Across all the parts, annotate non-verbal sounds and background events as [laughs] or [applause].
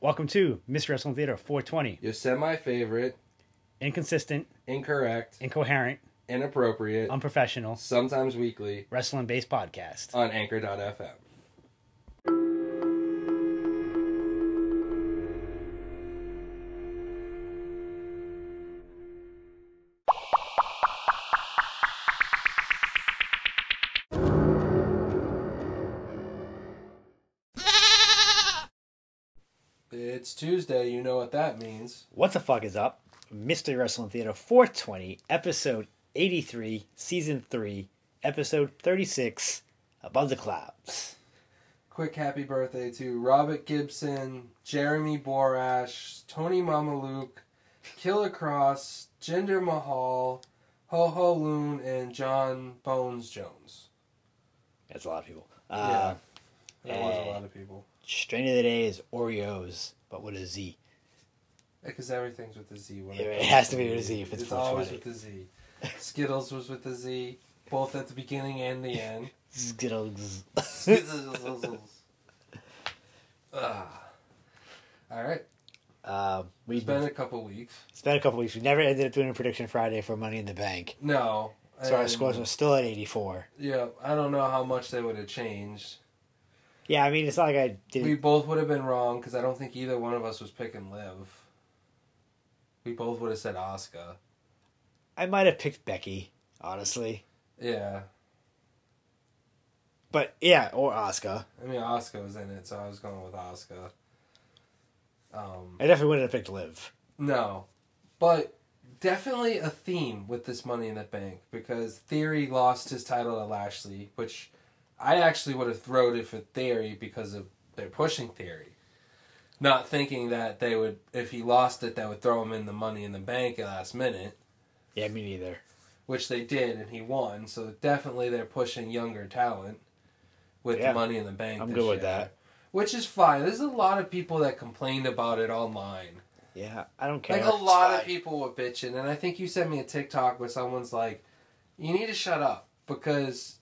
Welcome to Mr. Wrestling Theater 420. Your semi favorite, Inconsistent, incorrect, incoherent, inappropriate, unprofessional, sometimes weekly wrestling based podcast. on anchor.fm. It's Tuesday, you know what that means. What the fuck is up? Mystery Wrestling Theater 420, episode 83, season 3, episode 36, Above the Clouds. Quick happy birthday to Robert Gibson, Jeremy Borash, Tony Mamaluke, Killer Kross, Jinder Mahal, Ho Ho Lun, and Jon Bones Jones. That's a lot of people. Yeah. that was Eh. a lot of people. Strain of the day is Oreos, but with a Z. Because everything's with the Z. When It has to be with a Z if it's It's always with the Z. Skittles was with the Z, both at the beginning and the end. [laughs] Skittles. Skittles. Ah. All right. Uh, we've It's been a couple weeks. it's been a couple weeks. We never ended up doing a prediction Friday for Money in the Bank. No. So our scores are still at 84. Yeah, I don't know how much they would have changed. Yeah, I mean, it's not like I did. We both would have been wrong because I don't think either one of us was picking Liv. We both would have said Asuka. I might have picked Becky, honestly. Yeah, But yeah, or Asuka. I mean Asuka was in it, so I was going with Oscar. Um, I definitely wouldn't have picked Liv. no, but definitely a theme with this Money in the Bank because Theory lost his title to Lashley, which I actually would have thrown it for Theory because of their pushing Theory. Not thinking that they would, if he lost it, that would throw him in the Money in the Bank at last minute. Yeah, me neither. which they did, and he won. So definitely they're pushing younger talent with Yeah. Money in the Bank. I'm good with that. Which is fine. There's a lot of people that complained about it online. Yeah, I don't care. Like a lot fine. of people were bitching, and I think you sent me a TikTok where someone's like, "You need to shut up because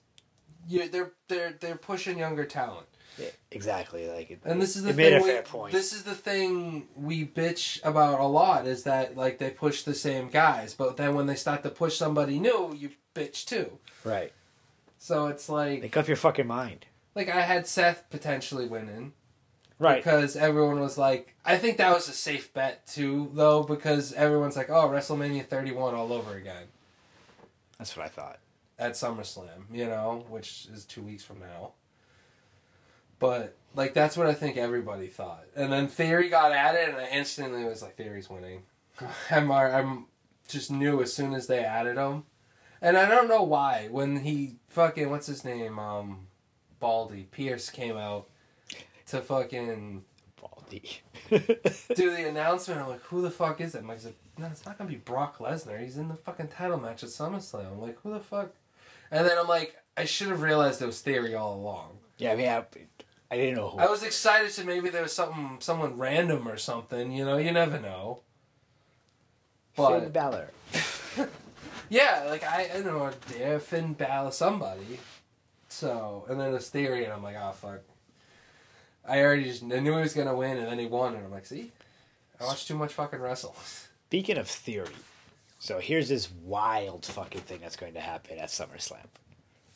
you they're they're they're pushing younger talent." Yeah, exactly. Like, it, And this is the thing. we, fair point. This is the thing we bitch about a lot is that like they push the same guys, but then when they start to push somebody new, you bitch too. right. So it's like Make up your fucking mind. like I had Seth potentially winning Right. because everyone was like, I think that was a safe bet too, though, because everyone's like, oh, WrestleMania 31 all over again That's what I thought. At SummerSlam, you know, which is two weeks from now. But like that's what I think everybody thought, and then Theory got at it, and I instantly was like, Theory's winning. [laughs] I'm I'm just knew as soon as they added him, and I don't know why when he fucking what's his name um, Baldy Pearce came out to fucking Baldy. [laughs] do the [laughs] announcement. I'm like, who the fuck is it? Mike's like, no, it's not gonna be Brock Lesnar. He's in the fucking title match at SummerSlam. I'm like, who the fuck? And then I'm like, I should have realized it was Theory all along. yeah, I mean, I, I didn't know who. I was excited to maybe there was something, someone random or something. You know, you never know. Finn But Balor. [laughs] yeah, like I, I don't know, dare Finn Balor, somebody. So, and then it was Theory, and I'm like, oh fuck. I already just I knew he was gonna win, and then he won, and I'm like, see, I watched too much fucking wrestle. [laughs] Speaking of theory, so here's this wild fucking thing that's going to happen at SummerSlam.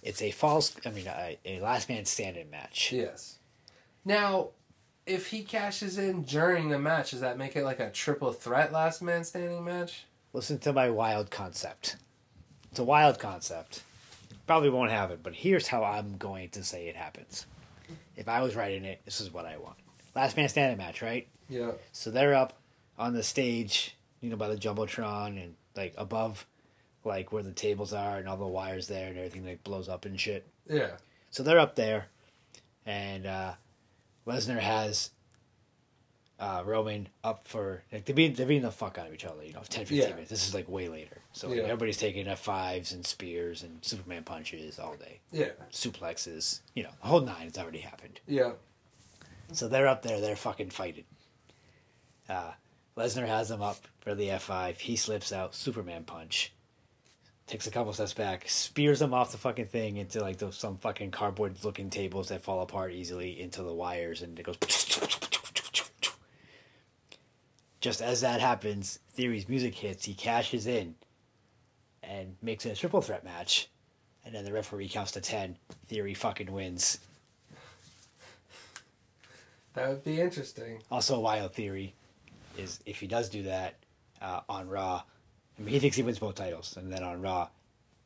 It's a false, I mean, a, a last man standing match. Yes. Now, if he cashes in during the match, does that make it like a triple threat last man standing match? Listen to my wild concept. It's a wild concept. Probably won't happen, but here's how I'm going to say it happens. If I was writing it, this is what I want. Last man standing match, right? Yeah. So they're up on the stage, you know, by the jumbotron and like above, like where the tables are and all the wires there and everything like blows up and shit. Yeah. So they're up there, and uh, Lesnar has uh, Roman up for like they're beating, they're beating the fuck out of each other. You know, 10, 15 Yeah. minutes. This is like way later. So like, Yeah. everybody's taking F fives and spears and Superman punches all day, Yeah. suplexes. You know, the whole nine has already happened. Yeah. So they're up there, they're fucking fighting. Uh, Lesnar has him up for the F5. He slips out, Superman punch. Takes a couple steps back, spears him off the fucking thing into like those, some fucking cardboard looking tables that fall apart easily into the wires, and it goes. just as that happens, Theory's music hits. He cashes in, and makes it a triple threat match. And then the referee counts to ten. Theory fucking wins. That would be interesting. Also, wild theory is if he does do that uh, on Raw, I mean, he thinks he wins both titles, and then on Raw,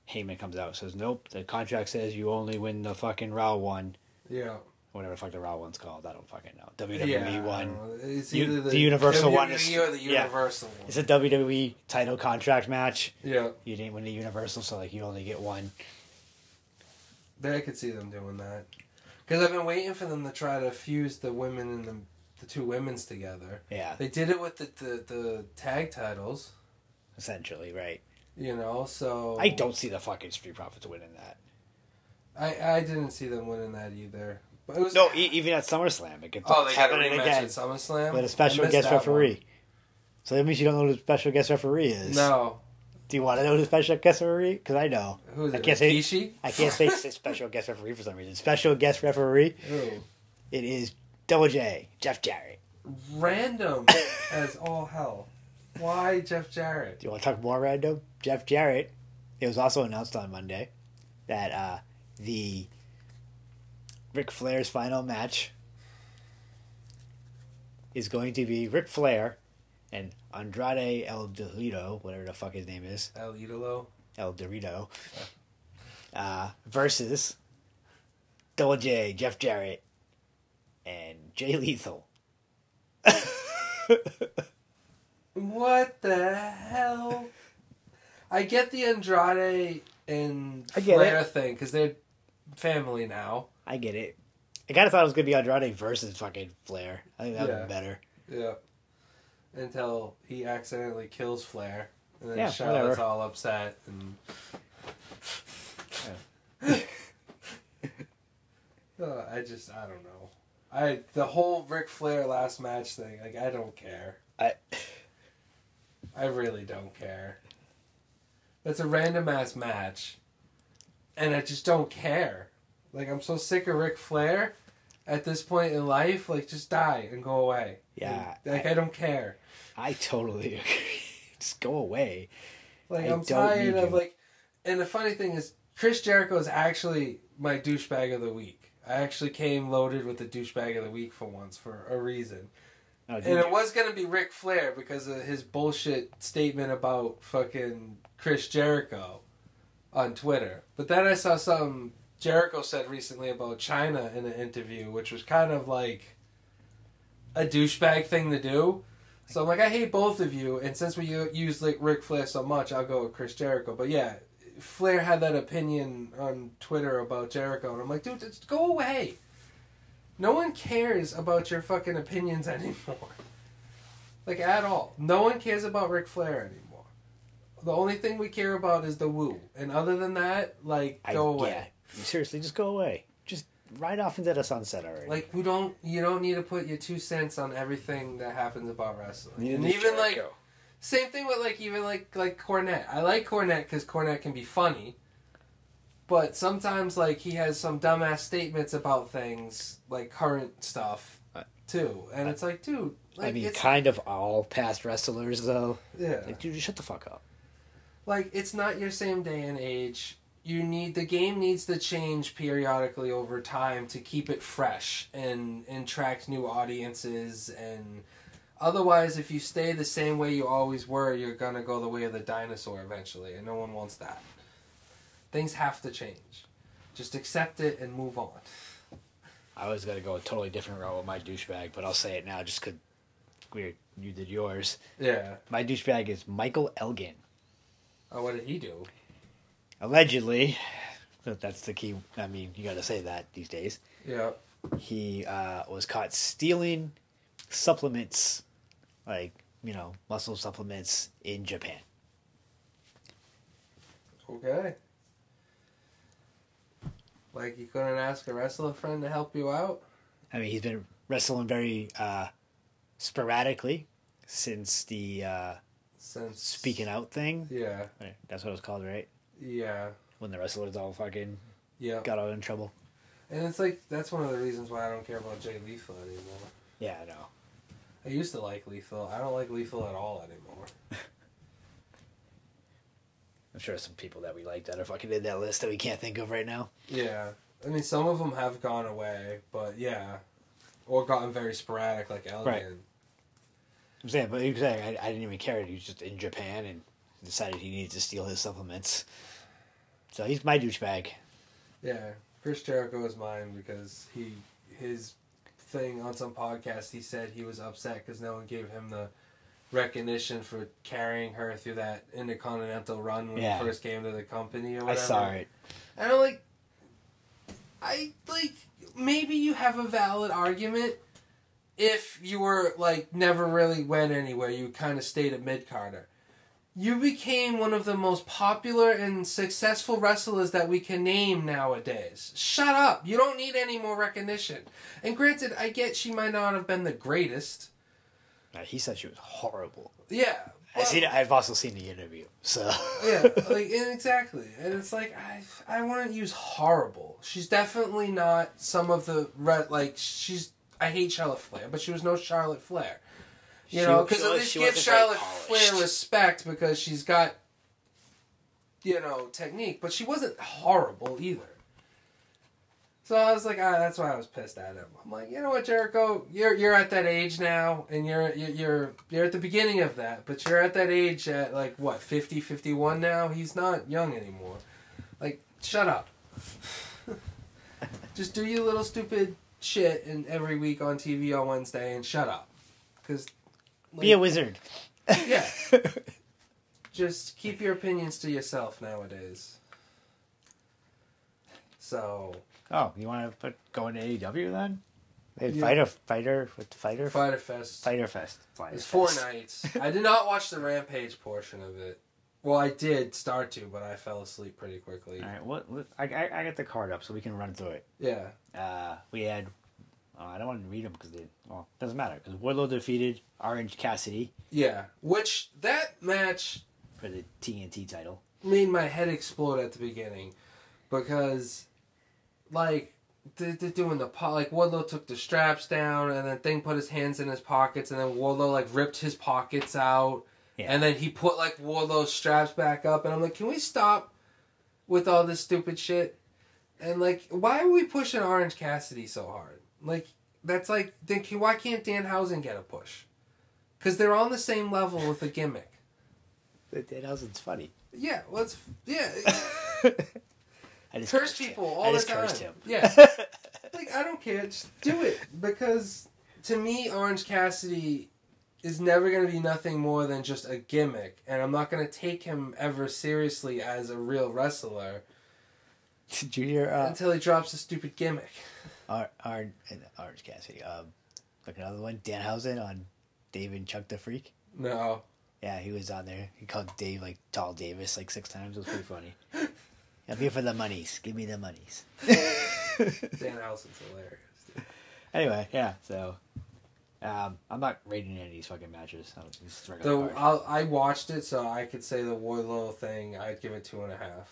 Heyman comes out and says, "Nope, the contract says you only win the fucking Raw one, Yeah. whatever the fuck the Raw one's called. I don't fucking know. WWE yeah, one. It's U- the, the Universal WWE one is- or the yeah. Universal one. It's a WWE title contract match. Yeah, You didn't win the Universal, so like you only get one. But I could see them doing that. Because I've been waiting for them to try to fuse the women and the, the two women's together. Yeah, They did it with the, the, the tag titles, essentially, right? you know, so... I don't see the fucking Street Profits winning that. I, I didn't see them winning that either. But it was... No, e- even at SummerSlam, it gets Oh, they got a happening rematch again at SummerSlam? with a special guest referee. So that means you don't know who the special guest referee is. No. Do you want to know who the special guest referee? Because I know. Who is I can't say- Rikishi? I can't say say [laughs] special guest referee for some reason. Special guest referee. Who? It is Double J, Jeff Jarrett. Random [laughs] as all hell. Why Jeff Jarrett? Do you want to talk more random? Jeff Jarrett. It was also announced on Monday that uh, the Ric Flair's final match is going to be Ric Flair and Andrade El Dorito, whatever the fuck his name is, El Idolo? El Dorito, uh, versus Double J, Jeff Jarrett, and [laughs] Jay Lethal. What the hell? I get the Andrade and I get Flair thing because they're family now. I get it. I kind of thought it was going to be Andrade versus fucking Flair. I think that would Yeah. be better. Yeah. Until he accidentally kills Flair. And then Yeah, Charlotte's whatever. all upset and [laughs] Uh, I just I don't know. I the whole Ric Flair last match thing, like I don't care. I I really don't care. That's a random ass match. And I just don't care. Like I'm so sick of Ric Flair at this point in life, like just die and go away. Yeah, Like, I, don't care. I totally [laughs] agree. Just go away. Like I I'm don't tired of you. like and the funny thing is Chris Jericho is actually my douchebag of the week. I actually came loaded with the douchebag of the week for once for a reason. Oh, And it was gonna be Ric Flair because of his bullshit statement about fucking Chris Jericho on Twitter. But then I saw something Jericho said recently about Chyna in an interview, which was kind of like a douchebag thing to do. So I'm like, I hate both of you, and since we use like Ric Flair so much, I'll go with Chris Jericho. But yeah, Flair had that opinion on Twitter about Jericho, and I'm like, dude, just go away. No one cares about your fucking opinions [laughs] anymore. Like at all. No one cares about Ric Flair anymore. The only thing we care about is the woo. And other than that, like I, go away. Yeah, seriously, just go away. Just ride off into the sunset already. Like we don't you don't need to put your two cents on everything that happens about wrestling. Neither and does even like Jericho. Same thing with like even like like Cornette. I like Cornette because Cornette can be funny, but sometimes like he has some dumbass statements about things like current stuff too, and it's like, dude, like I mean, kind of all past wrestlers though. yeah, Like, dude, shut the fuck up. like it's not your same day and age. You need the game needs to change periodically over time to keep it fresh and and attract new audiences and otherwise if you stay the same way you always were you're gonna go the way of the dinosaur eventually and no one wants that. Things have to change. Just accept it and move on. I was gonna go a totally different route with my douchebag, but I'll say it now just because we you did yours. Yeah. My douchebag is Michael Elgin. Oh, what did he do? Allegedly, that's the key. I mean, you got to say that these days. Yeah. He uh, was caught stealing supplements, like you know, muscle supplements in Japan. Okay. Like you couldn't ask a wrestler friend to help you out? I mean, he's been wrestling very uh, sporadically since the uh, Since speaking out thing. Yeah. That's what it was called, right? Yeah. When the wrestlers all fucking Yeah. got all in trouble. And it's like that's one of the reasons why I don't care about Jay Lethal anymore. Yeah, I know. I used to like Lethal. I don't like Lethal at all anymore. [laughs] I'm sure some people that we like that are fucking in that list that we can't think of right now. Yeah, I mean some of them have gone away, but yeah, or gotten very sporadic like Elgin. Right. I'm saying, but saying I, I didn't even care. He was just in Japan and decided he needed to steal his supplements. So he's my douchebag. Yeah, Chris Jericho is mine because he his thing on some podcast he said he was upset because no one gave him the recognition for carrying her through that intercontinental run when Yeah. he first came to the company or I saw it. And I'm like, I like maybe you have a valid argument if you were like never really went anywhere. You kind of stayed at mid carder. You became one of the most popular and successful wrestlers that we can name nowadays. Shut up! You don't need any more recognition. And granted, I get she might not have been the greatest. He said she was horrible. Yeah, I but- seen. I've also seen the interview. So yeah, [laughs] like exactly, and it's like I I wouldn't use horrible. She's definitely not some of the like she's. I hate Charlotte Flair, but she was no Charlotte Flair. You She- know, because at least give Charlotte. Flair respect because she's got, you know, technique. But she wasn't horrible either. So I was like, ah, that's why I was pissed at him. I'm like, you know what, Jericho, you're you're at that age now, and you're you're you're, you're at the beginning of that, but you're at that age at like what 50, 51 now. He's not young anymore. Like, shut up. [laughs] Just do your little stupid shit and every week on TV on Wednesday and shut up. Because be a wizard. yeah, [laughs] just keep your opinions to yourself nowadays. So Oh, you want to put go into AEW then? They had Yeah. fighter fighter with fighter Fyter Fest. Fyter Fest. Fighter It's four Fest. nights. I did not watch the Rampage portion of it. Well, I did start to, but I fell asleep pretty quickly. All right, what, what I, I I got the card up so we can run through it. Yeah. Uh, we had. Oh, I don't want to read them because they. Well, doesn't matter because Wardlow defeated Orange Cassidy Yeah. Which, that match for the TNT title. made my head explode at the beginning. Because, like, they're, they're doing the po- like Wardlow took the straps down and then Thing put his hands in his pockets and then Wardlow like ripped his pockets out Yeah. and then he put like Wardlow's straps back up and I'm like, can we stop with all this stupid shit? And like, why are we pushing Orange Cassidy so hard? Like, that's like, then can, why can't Dan Danhausen get a push? Because they're on the same level with a gimmick. [laughs] That Danhausen's funny. Yeah, let's yeah. [laughs] I just curse cursed him. people all I the time. Yeah. [laughs] like I don't care, just do it because to me, Orange Cassidy is never going to be nothing more than just a gimmick, and I'm not going to take him ever seriously as a real wrestler Did you hear uh, until he drops a stupid gimmick. Ar- Ar- Orange Cassidy? Um, like another one, Danhausen on Dave and Chuck the Freak. No, Yeah, he was on there. He called Dave like Tall Davis like six times. It was pretty funny. I'm here for the monies. Give me the monies. [laughs] Dan Allison's hilarious. dude. Anyway, yeah. So, um, I'm not rating any of these fucking matches. I'm just regular So. I'll, I watched it, so I could say the Wardlow thing. I'd give it two and a half.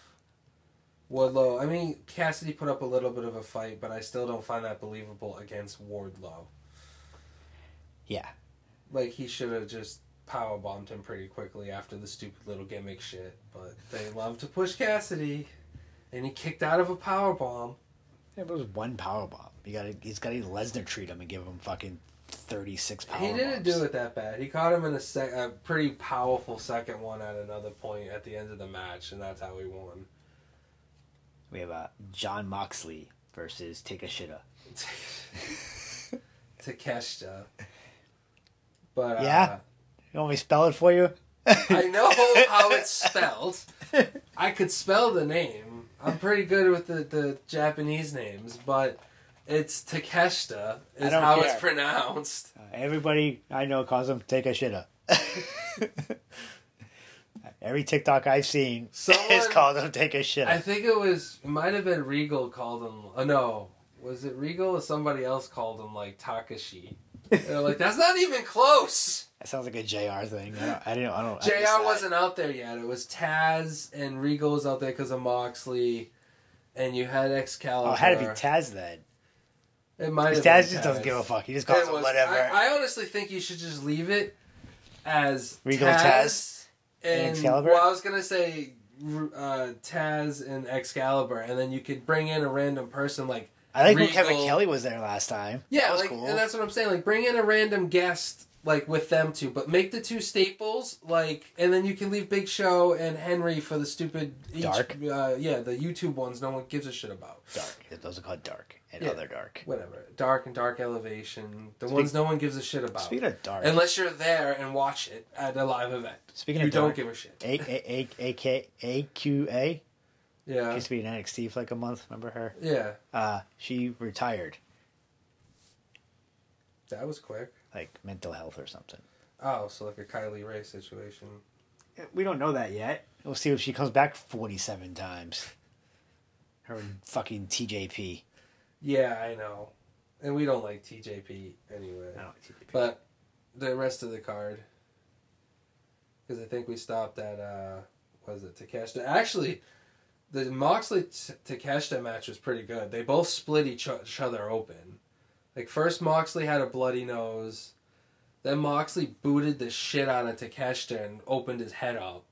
Wardlow. I mean, Cassidy put up a little bit of a fight, but I still don't find that believable against Wardlow. yeah, Like he should have just power bombed him pretty quickly after the stupid little gimmick shit. But they love to push Cassidy, and he kicked out of a power bomb. it was one power bomb. You got he's got to Lesnar treat him and give him fucking thirty six power. he didn't bombs. do it that bad. He caught him in a sec, a pretty powerful second one at another point at the end of the match, and that's how he won. We have uh, Jon Moxley versus Takeshita. [laughs] Takeshita. But uh, Yeah? You want me to spell it for you? [laughs] I know how it's [laughs] spelled. I could spell the name. I'm pretty good with the, the Japanese names, but it's Takeshita is how care. it's pronounced. Uh, everybody I know calls him Takeshita. Every TikTok I've seen [laughs] Someone- is called him Shit." I think it was it might have been Regal called him. Oh no, was it Regal or somebody else called him like Takashi? They're like that's not even close. That sounds like a JR thing. I don't. I don't. I don't I Jr. that. wasn't out there yet. It was Taz and Regal was out there because of Moxley, and you had Excalibur. Oh, it had to be Taz then. It might have Taz just doesn't give a fuck. He just It calls him was- whatever. I, I honestly think you should just leave it as Regal Taz, Taz and and Excalibur? Well, I was gonna say uh, Taz and Excalibur, and then you could bring in a random person like I like when Kevin Kelly was there last time. yeah, that was like, cool. and that's what I'm saying. Like, bring in a random guest like with them two, but make the two staples like, and then you can leave Big Show and Henry for the stupid each, Dark? Uh, yeah, the YouTube ones no one gives a shit about. dark. Those are called dark and Yeah. other dark. Whatever, Dark and Dark Elevation, the Speak- ones no one gives a shit about. Speaking of dark, Unless you're there and watch it at a live event. speaking you of dark, don't give a shit. A A A A K A Q A Yeah. used to be in NXT for like a month. Remember her? Yeah. Uh, she retired, That was quick. like mental health or something. Oh, so like a Kylie Rae situation. We don't know that yet. We'll see if she comes back forty-seven times. Her fucking TJP. Yeah, I know. And we don't like TJP anyway. I don't like TJP. But the rest of the card. Because I think we stopped at, uh, was it Takeshita? Actually, the Moxley Takeshita match was pretty good. They both split each, each other open. Like, first Moxley had a bloody nose. Then Moxley booted the shit out of Takeshita and opened his head up.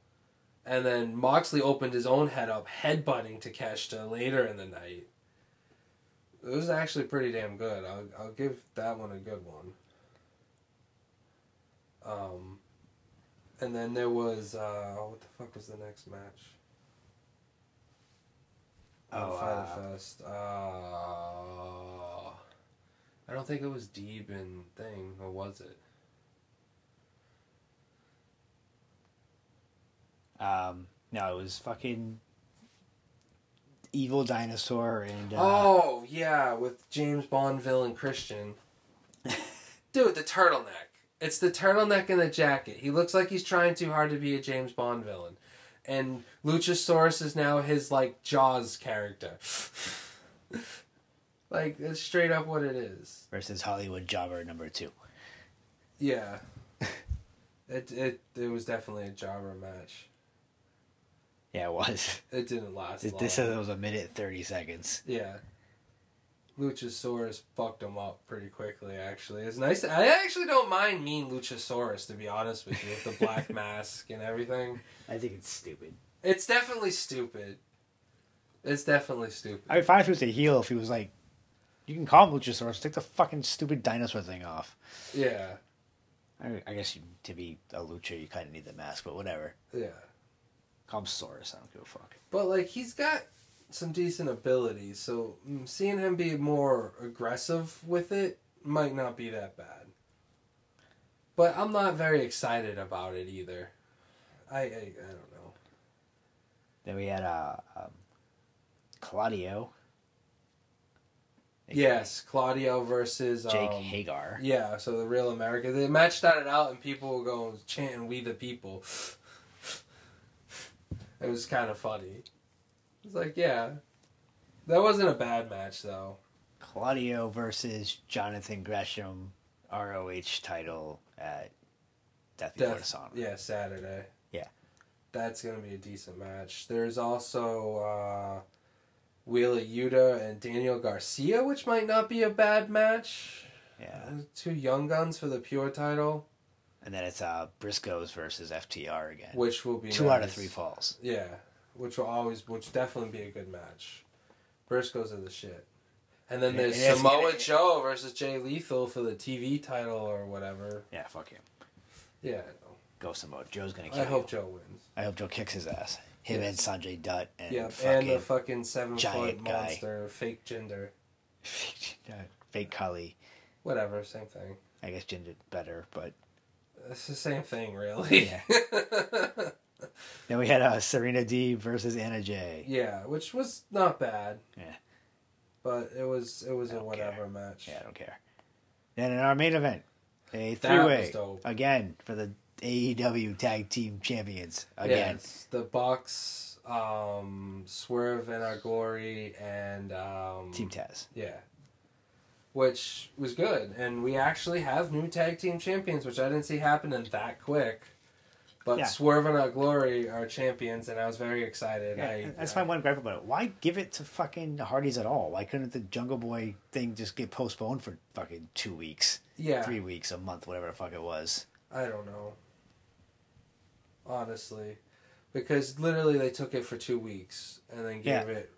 And then Moxley opened his own head up, headbutting Takeshita later in the night. It was actually pretty damn good. I'll, I'll give that one a good one. Um, and then there was uh, what the fuck was the next match? Oh, Fyter uh, Fest. Uh, I don't think it was Deeb and thing, or was it? Um, no, it was fucking evil dinosaur and uh, oh yeah, with James Bond villain Christian. [laughs] Dude, the turtleneck. It's the turtleneck and the jacket. He looks like he's trying too hard to be a James Bond villain. And Luchasaurus is now his like Jaws character. [laughs] like it's straight up what it is. versus Hollywood Jobber number two. Yeah. [laughs] it it it was definitely a jobber match. Yeah, it was. It didn't last long. this says it was a minute thirty seconds. Yeah. Luchasaurus fucked him up pretty quickly, actually. It's nice. I actually don't mind mean Luchasaurus, to be honest with you, with the black [laughs] mask and everything. I think it's stupid. It's definitely stupid. It's definitely stupid. I mean, if he was a heel, if he was like, you can call him Luchasaurus, take the fucking stupid dinosaur thing off. yeah. I, I guess you, to be a lucha, you kind of need the mask, but whatever. Yeah. Call him Saurus. I don't give a fuck. But, like, he's got some decent abilities, so mm, seeing him be more aggressive with it might not be that bad. But I'm not very excited about it either. I, I, I don't know. Then we had uh, um, Claudio. Yes, Claudio versus Jake um, Hager. Yeah, so the real America. The match started out and people were going chanting "We the People." It was kind of funny. It's like, yeah, that wasn't a bad match though. Claudio versus Jonathan Gresham, ROH title at Death Before Dishonor. yeah, Saturday. Yeah. that's gonna be a decent match. There's also uh, Wheeler Yuta and Daniel Garcia, which might not be a bad match. Yeah. Two young guns for the pure title, And then it's uh, Briscoes versus FTR again. which will be Two out of three falls. Yeah, which will always, which definitely be a good match. Briscoes are the shit. And then there's is- Samoa it- Joe versus Jay Lethal for the TV title or whatever. Yeah, fuck him. Yeah. Go Samoa. Joe's gonna kill I hope Joe wins. I hope Joe kicks his ass. Him Yes. and Sanjay Dutt and Yeah, and fucking the fucking seven foot giant guy. monster, [laughs] fake gender, fake Khali. whatever, same thing. I guess Jinder better, but It's the same thing, really. Yeah. [laughs] then we had uh, Serena D versus Anna Jay. yeah, which was not bad. Yeah. But it was it was a whatever care. match. Yeah, I don't care. Then in our main event, a three way again for the AEW Tag Team Champions again. Yes, the Bucks, um, Swerve and Our Glory, and um, Team Taz. Yeah. Which was good. And we actually have new tag team champions, which I didn't see happening that quick. But Yeah. Swerve and Our Glory are champions, and I was very excited. Yeah, I, that's I, my one gripe about it. Why give it to fucking the Hardys at all? Why couldn't the Jungle Boy thing just get postponed for fucking two weeks, Yeah, three weeks, a month, whatever the fuck it was? I don't know. Honestly, because literally they took it for two weeks and then gave Yeah. it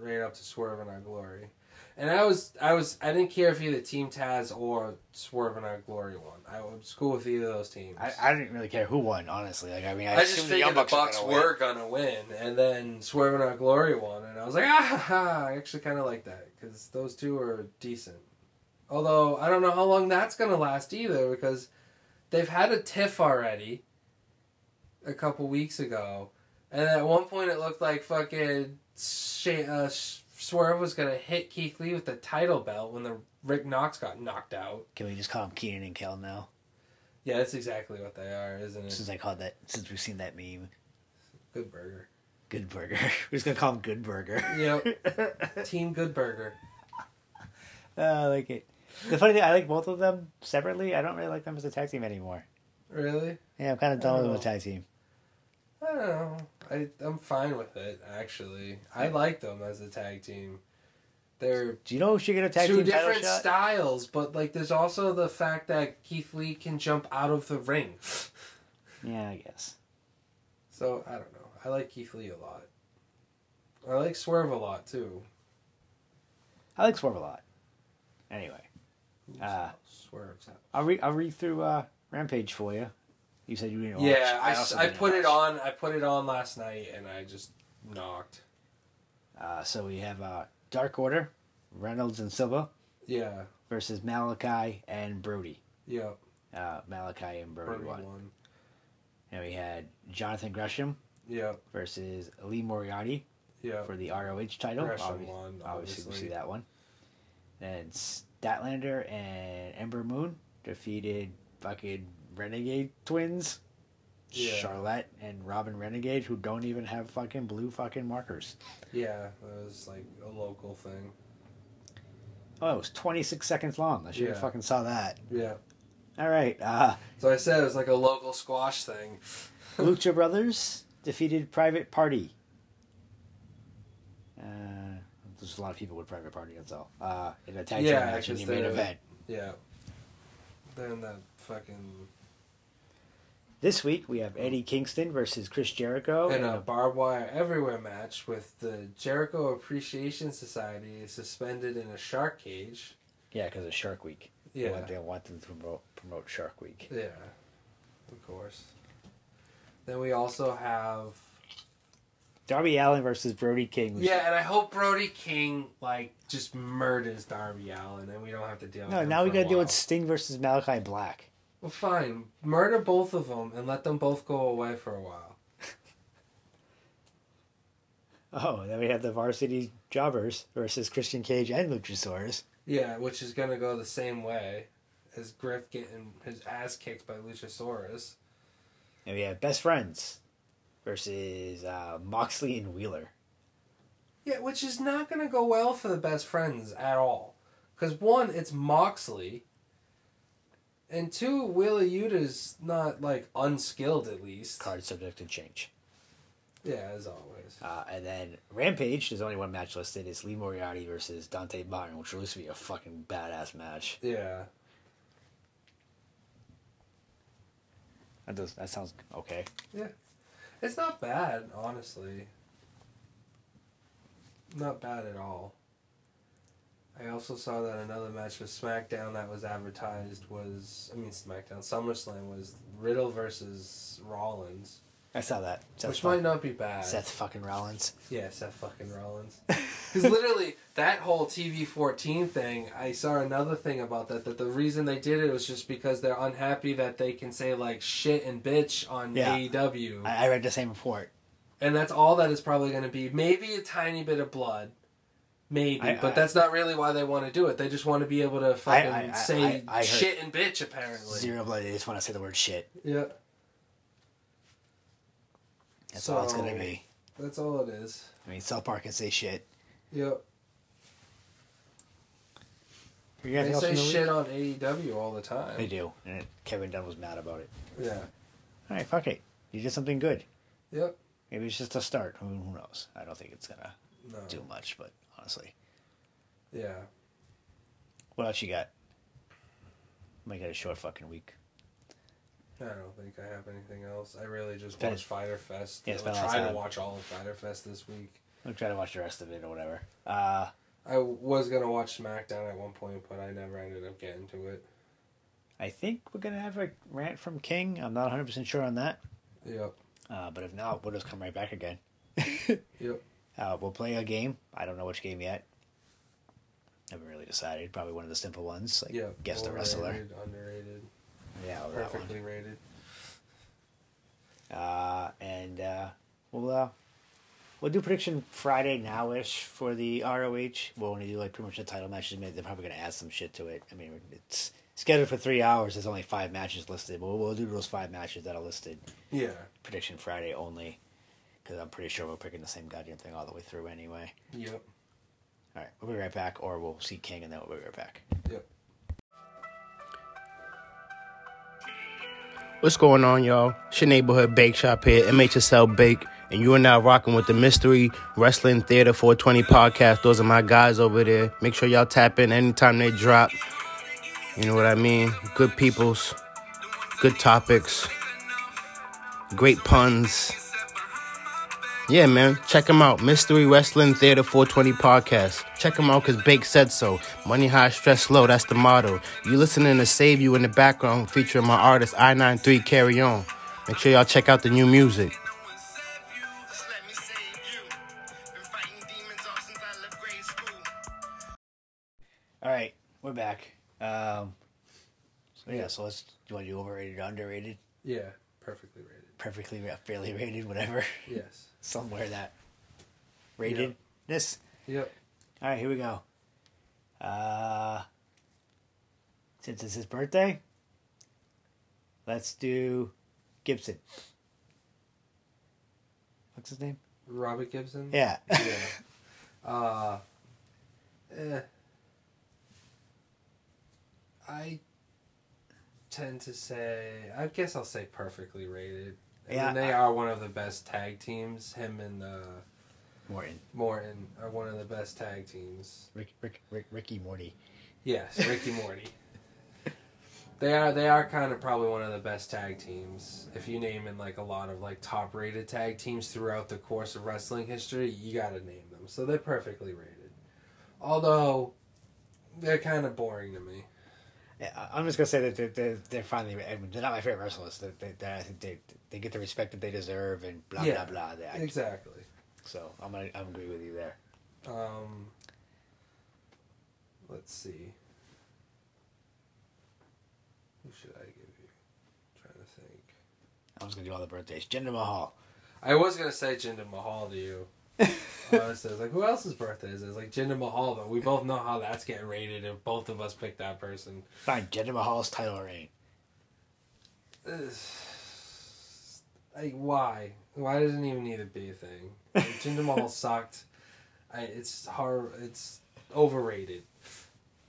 right up to Swerve and Our Glory. And I was, I was, I didn't care if either Team Taz or Swerve and Our Glory won. I was cool with either of those teams. I, I didn't really care who won, honestly. Like, I mean, I, I, just assumed figured the Young Bucks, were gonna win. were gonna win, and then Swerve and Our Glory won, and I was like, ah, ha, ha. I actually kind of like that because those two are decent. Although I don't know how long that's gonna last either, because they've had a tiff already. A couple weeks ago, and at one point it looked like fucking Sha- uh, Swerve was gonna hit Keith Lee with the title belt when the Rick Knox got knocked out. Can we just call him Keenan and Kel now? Yeah, that's exactly what they are, isn't it? Since I called that, since we've seen that meme, Good burger. Good Burger. [laughs] We're just gonna call him Good Burger. Yep. [laughs] Team Good Burger. Uh, [laughs] I like it. The funny thing, I like both of them separately. I don't really like them as a tag team anymore. Really? Yeah, I'm kind of done with them as a tag team. I don't know. I I'm fine with it actually. I like them as a tag team. They're Do you know who should get a tag two team title different shot? styles, but like there's also the fact that Keith Lee can jump out of the ring. [laughs] yeah, I guess. So I don't know. I like Keith Lee a lot. I like Swerve a lot too. I like Swerve a lot. Anyway, Uh, Swerve's out. I'll read. I'll read through uh, Rampage for you. You said you didn't watch. Yeah, I, s- also I didn't put it on. I put it on last night, and I just knocked. Uh, so we have uh, Dark Order, Reynolds and Silva Yeah, versus Malachi and Brody. yeah. Uh, Malachi and Brody, Brody won. won. And we had Jonathan Gresham Yeah, versus Lee Moriarty yeah. for the ROH title. Gresham Obvi- won, Obviously, we obviously. see that one. And Statlander and Ember Moon defeated fucking Renegade twins. Yeah. Charlotte and Robin Renegade, who don't even have fucking blue fucking markers. Yeah, that was like a local thing. Oh, it was 26 seconds long. I should have Yeah. fucking saw that. Yeah. All right. Uh, So I said it was like a local squash thing. [laughs] Lucha Brothers defeated Private Party. Uh, there's a lot of people with Private Party, that's all. Uh, in a tag team Yeah, match in the main event. Yeah. Then that fucking This week we have Eddie Kingston versus Chris Jericho. in in a barbed wire everywhere match with the Jericho Appreciation Society suspended in a shark cage. yeah, because it's Shark Week. They Yeah. want, they want them to promote, promote Shark Week. Yeah. Of course. Then we also have Darby Allin versus Brody King. Yeah, and I hope Brody King like just murders Darby Allin and we don't have to deal with No, him now we gotta deal with. Sting versus Malachi Black. Well fine. Murder both of them and let them both go away for a while. [laughs] Oh, then we have the Varsity Jobbers versus Christian Cage and Luchasaurus. Yeah, which is gonna go the same way as Griff getting his ass kicked by Luchasaurus. And we have Best Friends versus uh, Moxley and Wheeler. Yeah, which is not gonna go well for the best friends at all. Because one, it's Moxley. And two, Wheeler Yuta's not like unskilled at least. Card subject to change. Yeah, as always. Uh, and then Rampage, there's only one match listed. It's Lee Moriarty versus Dante Martin, which looks to be a fucking badass match. Yeah. That does that sounds okay. Yeah, it's not bad, honestly. Not bad at all. I also saw that another match with SmackDown that was advertised was, I mean, SmackDown, SummerSlam was Riddle versus Rollins. I saw that. Seth, which might not be bad. Seth fucking Rollins. Yeah, Seth fucking Rollins. [laughs] Because literally, that whole TV 14 thing, I saw another thing about that, that the reason they did it was just because they're unhappy that they can say, like, shit and bitch on Yeah. AEW. I, I read the same report. and that's all that is probably going to be. Maybe a tiny bit of blood. Maybe. I- but I- that's not really why they want to do it. They just want to be able to fucking I- say I- I heard- shit and bitch, apparently. Zero blood. They just want to say the word shit. Yeah. That's all it's gonna be. That's all it is. I mean, South Park can say shit. Yep. They say the shit on AEW all the time. They do, and Kevin Dunn was mad about it. Yeah. All right, fuck it. You did something good. Yep. Maybe it's just a start. Who, who knows? I don't think it's gonna No. do much, but honestly, Yeah. what else you got? I might get a short fucking week. I don't think I have anything else. I really just watched Fyter Fest. Yeah, I spend was a lot trying to watch all of Fyter Fest this week. I'll try to watch the rest of it or whatever. Uh, I was gonna watch SmackDown at one point, but I never ended up getting to it. I think we're gonna have a rant from King. I'm not 100 percent sure on that, Yep. uh, but if not, we'll just come right back again. [laughs] Yep. Uh, we'll play a game. I don't know which game yet. Haven't really decided. Probably one of the simple ones, like Yep. guess the wrestler. Underrated. Yeah, or that one. Perfectly rated. Uh, and uh, we'll uh, we'll do prediction Friday now ish for the ROH. We'll only do like pretty much the title matches. They're probably gonna add some shit to it. I mean, it's scheduled for three hours. There's only five matches listed, but we'll, we'll do those five matches that are listed. Yeah. Prediction Friday only, because I'm pretty sure we're picking the same goddamn thing all the way through anyway. Yep. All right, we'll be right back, or we'll see King and then we'll be right back. Yep. What's going on, y'all? It's your neighborhood bake shop here, MHSL Bake, and you are now rocking with the Mystery Wrestling Theater 420 podcast. Those are my guys over there. Make sure y'all tap in anytime they drop. You know what I mean? Good peoples, good topics, great puns. Yeah, man, check him out. Mystery Wrestling Theater 420 podcast. Check him out because Bake said so. Money high, stress low, that's the motto. You listening to Save You in the background featuring my artist I93 Carry On. Make sure y'all check out the new music. All right, we're back. Um, so yeah, so let's. Do you want to do overrated, underrated, Yeah. Perfectly rated. perfectly, fairly rated, whatever? Yes. Somewhere that ratedness. Yep. All right, here we go. Uh, since it's his birthday, let's do Gibson. What's his name? Robert Gibson. Yeah. Yeah. Uh, eh. I tend to say, I guess I'll say perfectly rated. I Yeah, mean, they I- are one of the best tag teams. Him and uh, Morton. Morton are one of the best tag teams. Rick, Rick, Rick, Ricky Morty. Yes, Ricky Morty. [laughs] They are they are kind of probably one of the best tag teams. If you name in like a lot of like top rated tag teams throughout the course of wrestling history, you got to name them. So they're perfectly rated. Although they're kind of boring to me. I'm just gonna say that they're, they're, they're finally. I mean, they're not my favorite wrestlers. They, they, they, I think they they get the respect that they deserve and blah Yeah, blah blah. I- Exactly. so I'm gonna I'm agree with you there. Um let's see. Who should I give you? trying to think. I was gonna do all the birthdays. Jinder Mahal. I was gonna say Jinder Mahal to you. Honestly, I was like, who else's birthday is it? It's like Jinder Mahal, but we both know how that's getting rated if both of us pick that person. Fine, Jinder Mahal's title reign. [sighs] Like, why? Why does it even need to be a thing? Like, Jinder Mahal [laughs] sucked. I, it's hard. It's overrated. [laughs]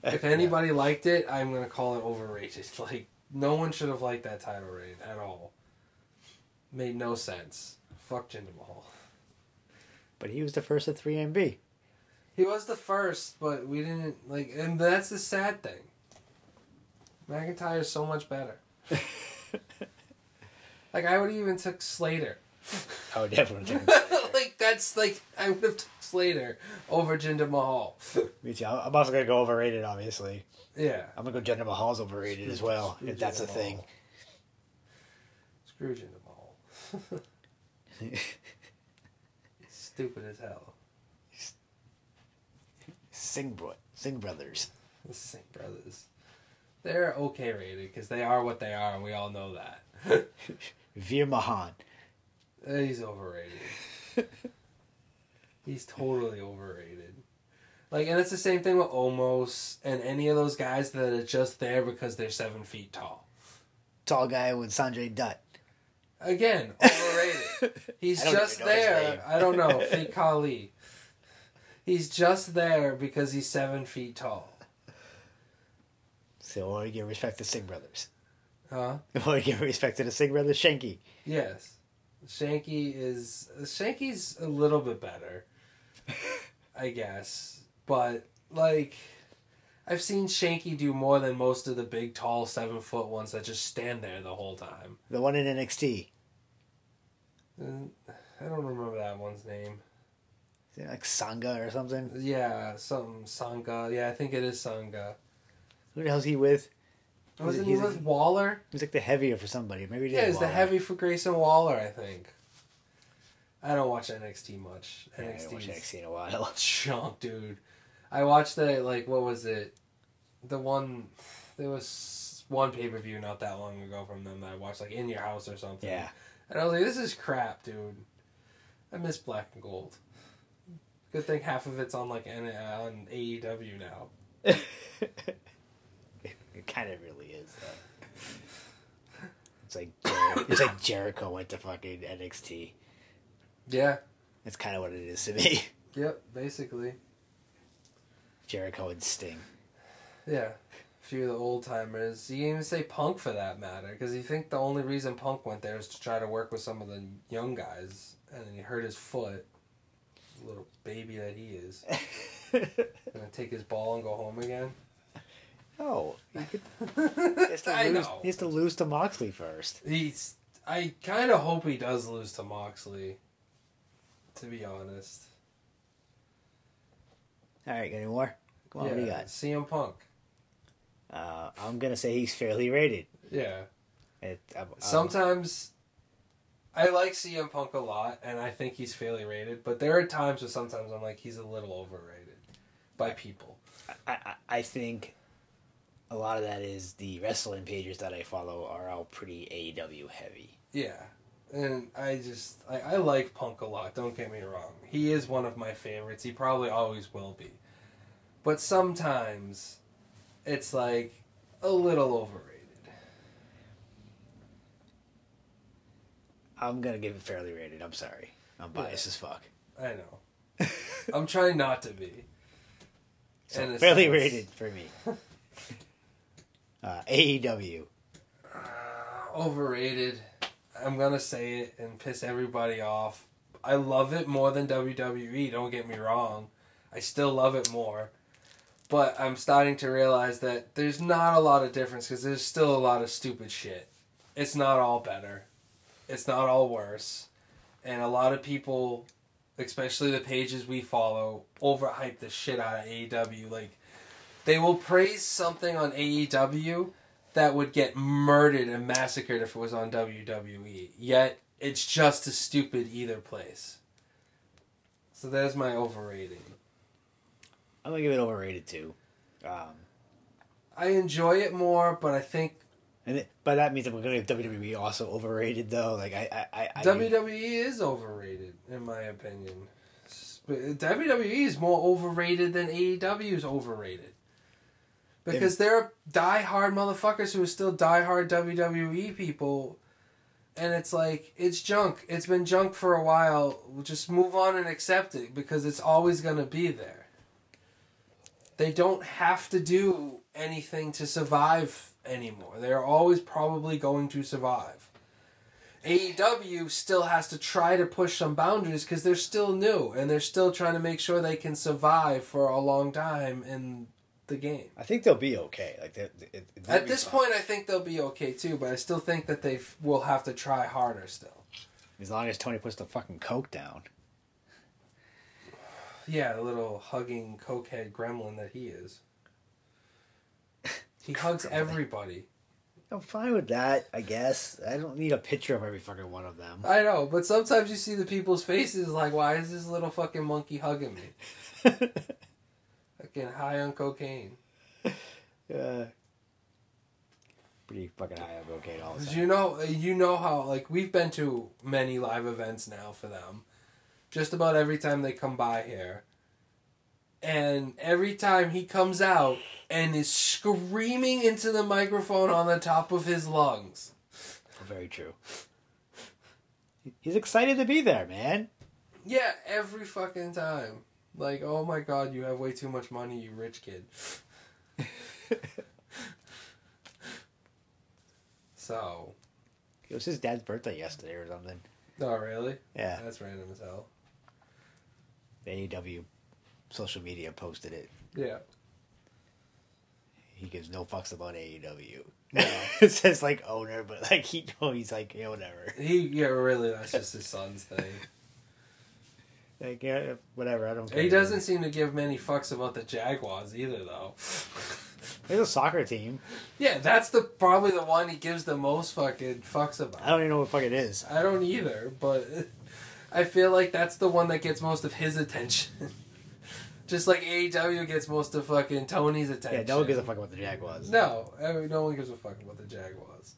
If anybody liked it, I'm gonna call it overrated. [laughs] Like, no one should have liked that title reign at all. Made no sense. Fuck Jinder Mahal. But he was the first of three MB. He was the first, but we didn't like, and that's the sad thing. McIntyre's so much better. [laughs] like I would have even took Slater. I would definitely [laughs] like that's like I would have took Slater over Jinder Mahal. [laughs] Me too. I'm also gonna go overrated. Obviously, yeah. I'm gonna go Jinder Mahal's overrated as well. Screw if that's a thing. Mahal. Screw Jinder Mahal. Stupid as hell. Singh bro, Singh brothers. The Singh brothers. They're okay rated because they are what they are, and we all know that. [laughs] Veer Mahan. He's overrated. He's totally overrated. Like, and it's the same thing with Omos and any of those guys that are just there because they're seven feet tall. Tall guy with Sanjay Dutt. Again, [laughs] overrated. He's just even know his there. I don't know. [laughs] Fake Khali. He's just there because he's seven feet tall. So want to give respect to Singh brothers. Huh? Want to give respect to the Singh brothers. Shanky. Yes. Shanky is Shanky's a little bit better, [laughs] I guess. But like, I've seen Shanky do more than most of the big, tall, seven foot ones that just stand there the whole time. The one in NXT. Uh, I don't remember that one's name. Is it like Sangha or something? Yeah, something Sangha. Yeah, I think it is Sangha. Who the hell's he with? Wasn't he he's- with Waller? He's like the heavier for somebody. Maybe he Yeah, he's the heavy for Grayson Waller, I think. I don't watch NXT much. Yeah, I haven't watched NXT in a while. [laughs] junk, dude. I watched the like what was it? The one there was one pay per view not that long ago from them that I watched like in your house or something. Yeah. And I was like, this is crap, dude. I miss black and gold. Good thing half of it's on like N- on AEW now. [laughs] it kind of really is. Though. It's like Jer- it's like Jericho went to fucking NXT. Yeah. That's kind of what it is to me. Yep. Basically. Jericho and Sting. Yeah. A few of the old timers. You can even say Punk for that matter, because you think the only reason Punk went there is to try to work with some of the young guys, and then he hurt his foot. Little baby that he is. [laughs] Gonna take his ball and go home again. oh, he, could, he, has to [laughs] I lose, know. he has to lose to Moxley first. He's. I kind of hope he does lose to Moxley. To be honest. All right, got any more? Come on, what do you got? CM Punk. Uh, I'm gonna say he's fairly rated. Yeah. It, um, um, Sometimes I like CM Punk a lot, and I think he's fairly rated. But there are times where sometimes I'm like he's a little overrated by people. I, I, I think a lot of that is the wrestling pages that I follow are all pretty AEW heavy. Yeah, and I just I, I like Punk a lot. Don't get me wrong. He is one of my favorites. He probably always will be. But sometimes it's like a little overrated. I'm gonna give it fairly rated. I'm sorry. I'm biased as fuck. I know. I'm trying not to be. [laughs] So fairly sense. rated for me. [laughs] Uh, AEW. Uh, overrated. I'm gonna say it and piss everybody off. I love it more than WWE. Don't get me wrong. I still love it more. But I'm starting to realize that there's not a lot of difference because there's still a lot of stupid shit. It's not all better. It's not all worse. And a lot of people, especially the pages we follow, overhype the shit out of AEW. Like, they will praise something on AEW that would get murdered and massacred if it was on WWE. Yet it's just as stupid either place. So there's my overrating. I'm gonna give it overrated too. Um, I enjoy it more, but I think and it, but that means that we're gonna give WWE also overrated though. Like I, I, I, I WWE is overrated in my opinion. WWE is more overrated than AEW is overrated. Because there are die-hard motherfuckers who are still die-hard WWE people and it's like it's junk. It's been junk for a while. Just move on and accept it because it's always going to be there. They don't have to do anything to survive anymore. They're always probably going to survive. AEW still has to try to push some boundaries because they're still new and they're still trying to make sure they can survive for a long time in the game. I think they'll be okay. Like they, it, At this point, I think they'll be okay too, but I still think that they will have to try harder still. as long as Tony puts the fucking coke down. Yeah, the little hugging cokehead gremlin that he is. He [laughs] hugs everybody. I'm fine with that. I guess I don't need a picture of every fucking one of them. I know, but sometimes you see the people's faces like, why is this little fucking monkey hugging me? [laughs] Fucking high on cocaine. [laughs] uh, pretty fucking high on cocaine all the time. you know, you know how like we've been to many live events now for them. Just about every time they come by here, and every time he comes out and is screaming into the microphone on the top of his lungs. Very true. He's excited to be there, man. Yeah, every fucking time. Like, oh my god, you have way too much money, you rich kid. so, It was his dad's birthday yesterday or something. Oh, really? Yeah, That's random as hell. the AEW social media posted it. Yeah. He gives no fucks about AEW. No. [laughs] it says like owner, but like he he's like yeah, whatever. He, yeah, really, that's just his son's thing. Like yeah, whatever. I don't. care. He doesn't seem to give many fucks about the Jaguars either, though. There's a soccer team. Yeah, that's the probably the one he gives the most fucking fucks about. I don't even know what fuck it is. I don't either, but [laughs] I feel like that's the one that gets most of his attention. [laughs] Just like AEW gets most of fucking Tony's attention. Yeah, no one gives a fuck about the Jaguars. No, I mean, no one gives a fuck about the Jaguars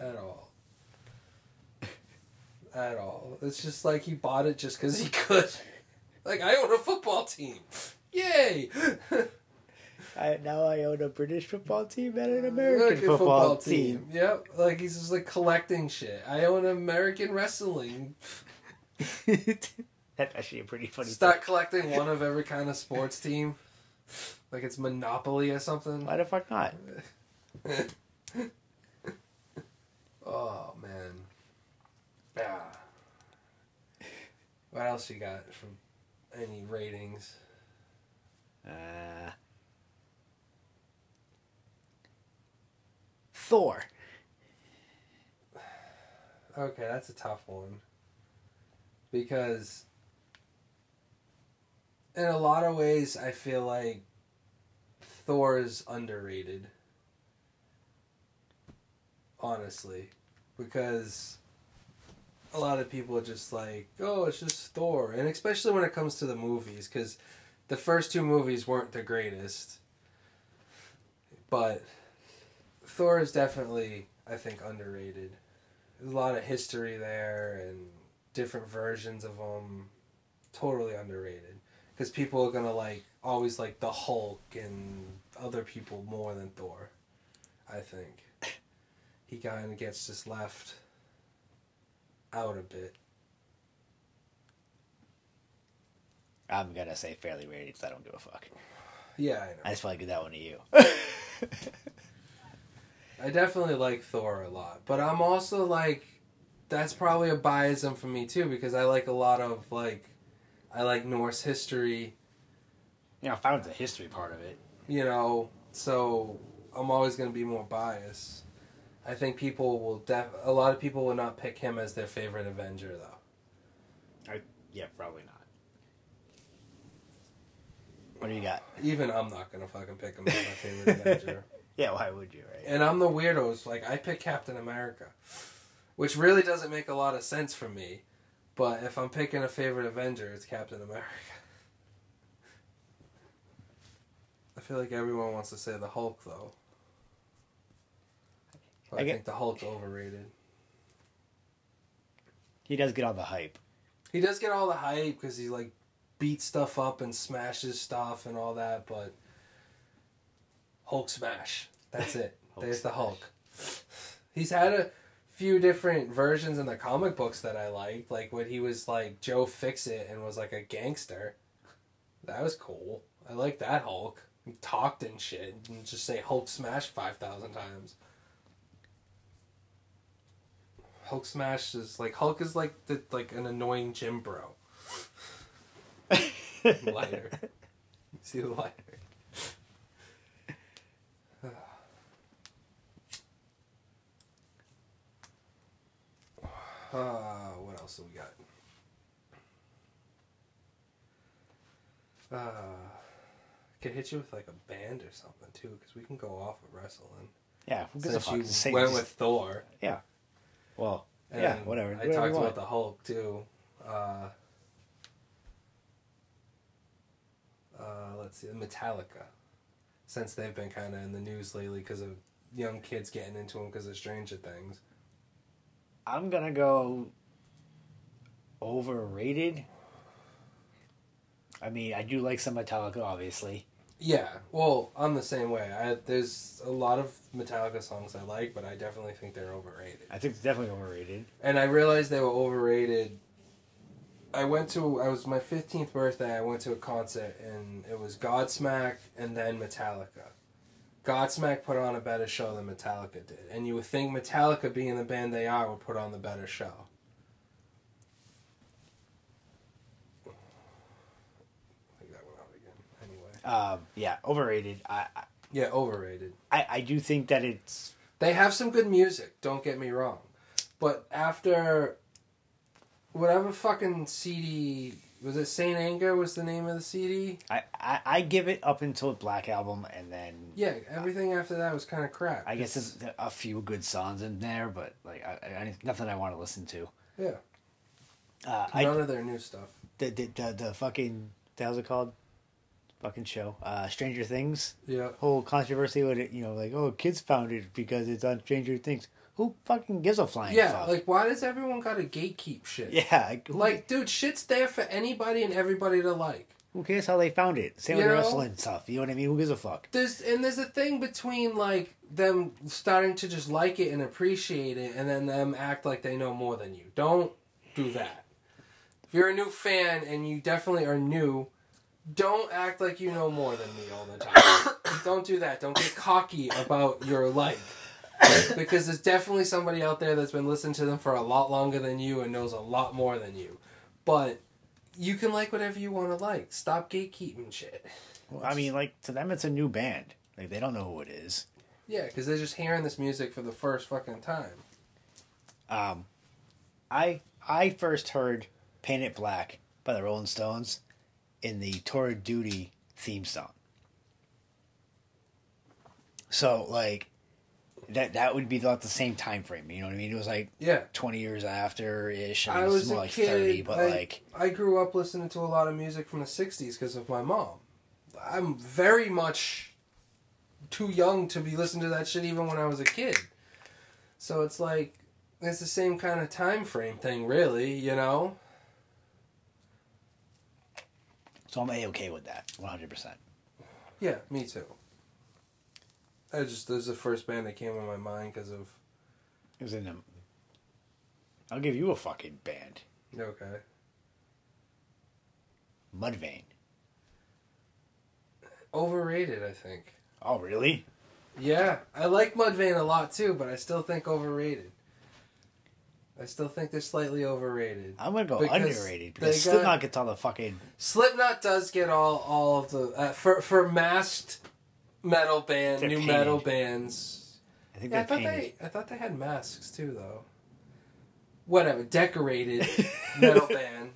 at all. At all. It's just like he bought it just because he [laughs] could. Like I own a football team. Yay! [laughs] I, now I own a British football team and an American football, team. Yep, like he's just like collecting shit. I own American wrestling. [laughs] That's actually a pretty funny. Start collecting one of every kind of sports team. Like it's Monopoly or something. Why the fuck not? Oh man. Ah. What else you got from any ratings? Uh, Thor. Okay, that's a tough one. Because in a lot of ways I feel like Thor is underrated. Honestly. Because a lot of people are just like, oh, it's just Thor. And especially when it comes to the movies, because the first two movies weren't the greatest. But Thor is definitely, I think, underrated. There's a lot of history there and different versions of them. Totally underrated. Because people are going to like, always like the Hulk and other people more than Thor, I think. [laughs] He kind of gets just left out a bit. I'm gonna say fairly rated because I don't give a fuck. Yeah, I know. I just feel like give that one to you. [laughs] I definitely like Thor a lot, but I'm also like, that's probably a biasm for me too because I like a lot of like, I like Norse history, you know, I found the history part of it. you know, so I'm always gonna be more biased. I think people will def a lot of people will not pick him as their favorite Avenger though. I Yeah, probably not. What do you got? Even I'm not gonna fucking pick him as my favorite Avenger. [laughs] Yeah, why would you, right? And I'm the weirdos. Like I pick Captain America, which really doesn't make a lot of sense for me. But if I'm picking a favorite Avenger, it's Captain America. [laughs] I feel like everyone wants to say the Hulk though. I, think the Hulk's overrated. He does get all the hype. He does get all the hype because he like beats stuff up and smashes stuff and all that, but Hulk smash. That's it. [laughs] There's the. Hulk. He's had a few different versions in the comic books that I liked, like when he was like Joe Fixit and was like a gangster. That was cool. I like that Hulk. He talked and shit and just say Hulk smash five thousand times. Hulk smash is like Hulk is like the like an annoying gym bro. [laughs] Lighter. See the lighter. Uh, what else do we got? Uh, could hit you with like a band or something too, because we can go off of wrestling. Yeah, who gives a Since fuck? you went with Thor. Well, And yeah, whatever. I Whatever talked about the Hulk too. Uh, uh, let's see, Metallica. Since they've been kind of in the news lately because of young kids getting into them because of Stranger Things. I'm gonna go overrated. I mean, I do like some Metallica, obviously. Yeah, well, I'm the same way. I, there's a lot of Metallica songs I like, but I definitely think they're overrated. I think it's definitely overrated. And I realized they were overrated. I went to I was my 15th birthday. I went to a concert and it was Godsmack and then Metallica. Godsmack put on a better show than Metallica did, and you would think Metallica, being the band they are, would put on the better show. Um, yeah, overrated. I, Yeah, overrated. I I do think that it's They have some good music, don't get me wrong. But after whatever fucking CD was it Saint Anger was the name of the CD? I, I, I give it up until Black Album and then Yeah, everything after that was kind of crap. I guess It's- there's a few good songs in there, but like I, I nothing I want to listen to. yeah, Uh, I none of their new stuff. the, the the the fucking how's it called? Fucking show, uh, Stranger Things. Yeah, Whole controversy with it, you know, like oh, kids found it because it's on Stranger Things. Who fucking gives a flying yeah. fuck? Like, why does everyone got to gatekeep shit? yeah, like, who, Like, dude, shit's there for anybody and everybody to like. who cares how they found it? Same You with know? wrestling stuff. You know what I mean? Who gives a fuck? There's and there's a thing between like them starting to just like it and appreciate it, and then them act like they know more than you. Don't do that. If you're a new fan and you definitely are new, don't act like you know more than me all the time. [coughs] don't do that. Don't get cocky about your like. because there's definitely somebody out there that's been listening to them for a lot longer than you and knows a lot more than you. But you can like whatever you want to like. Stop gatekeeping shit. Well, I mean, like to them, it's a new band. Like they don't know who it is. Yeah, because they're just hearing this music for the first fucking time. Um, I I first heard "Paint It Black" by the Rolling Stones in the Tour of Duty theme song. So like that that would be like the same time frame. You know what I mean? It was like Yeah. twenty years after ish. I, I mean, it's was more a like kid. thirty, but I, like I grew up listening to a lot of music from the '60s because of my mom. I'm very much too young to be listening to that shit even when I was a kid. So it's like it's the same kind of time frame thing, really. You know? So I'm a okay with that, one hundred percent. Yeah, me too. I just this is the first band that came in my mind because of It was in them. I'll give you a fucking band, okay. Mudvayne. Overrated, I think. Oh really? Yeah, I like Mudvayne a lot too, but I still think overrated. I still think they're slightly overrated. I'm gonna go Because underrated they because got- Slipknot gets all the fucking Slipknot does get all all of the uh, for for masked metal band, They're new painted. metal bands. I think Yeah, I thought painted. they I thought they had masks too though. Whatever, decorated [laughs] metal band,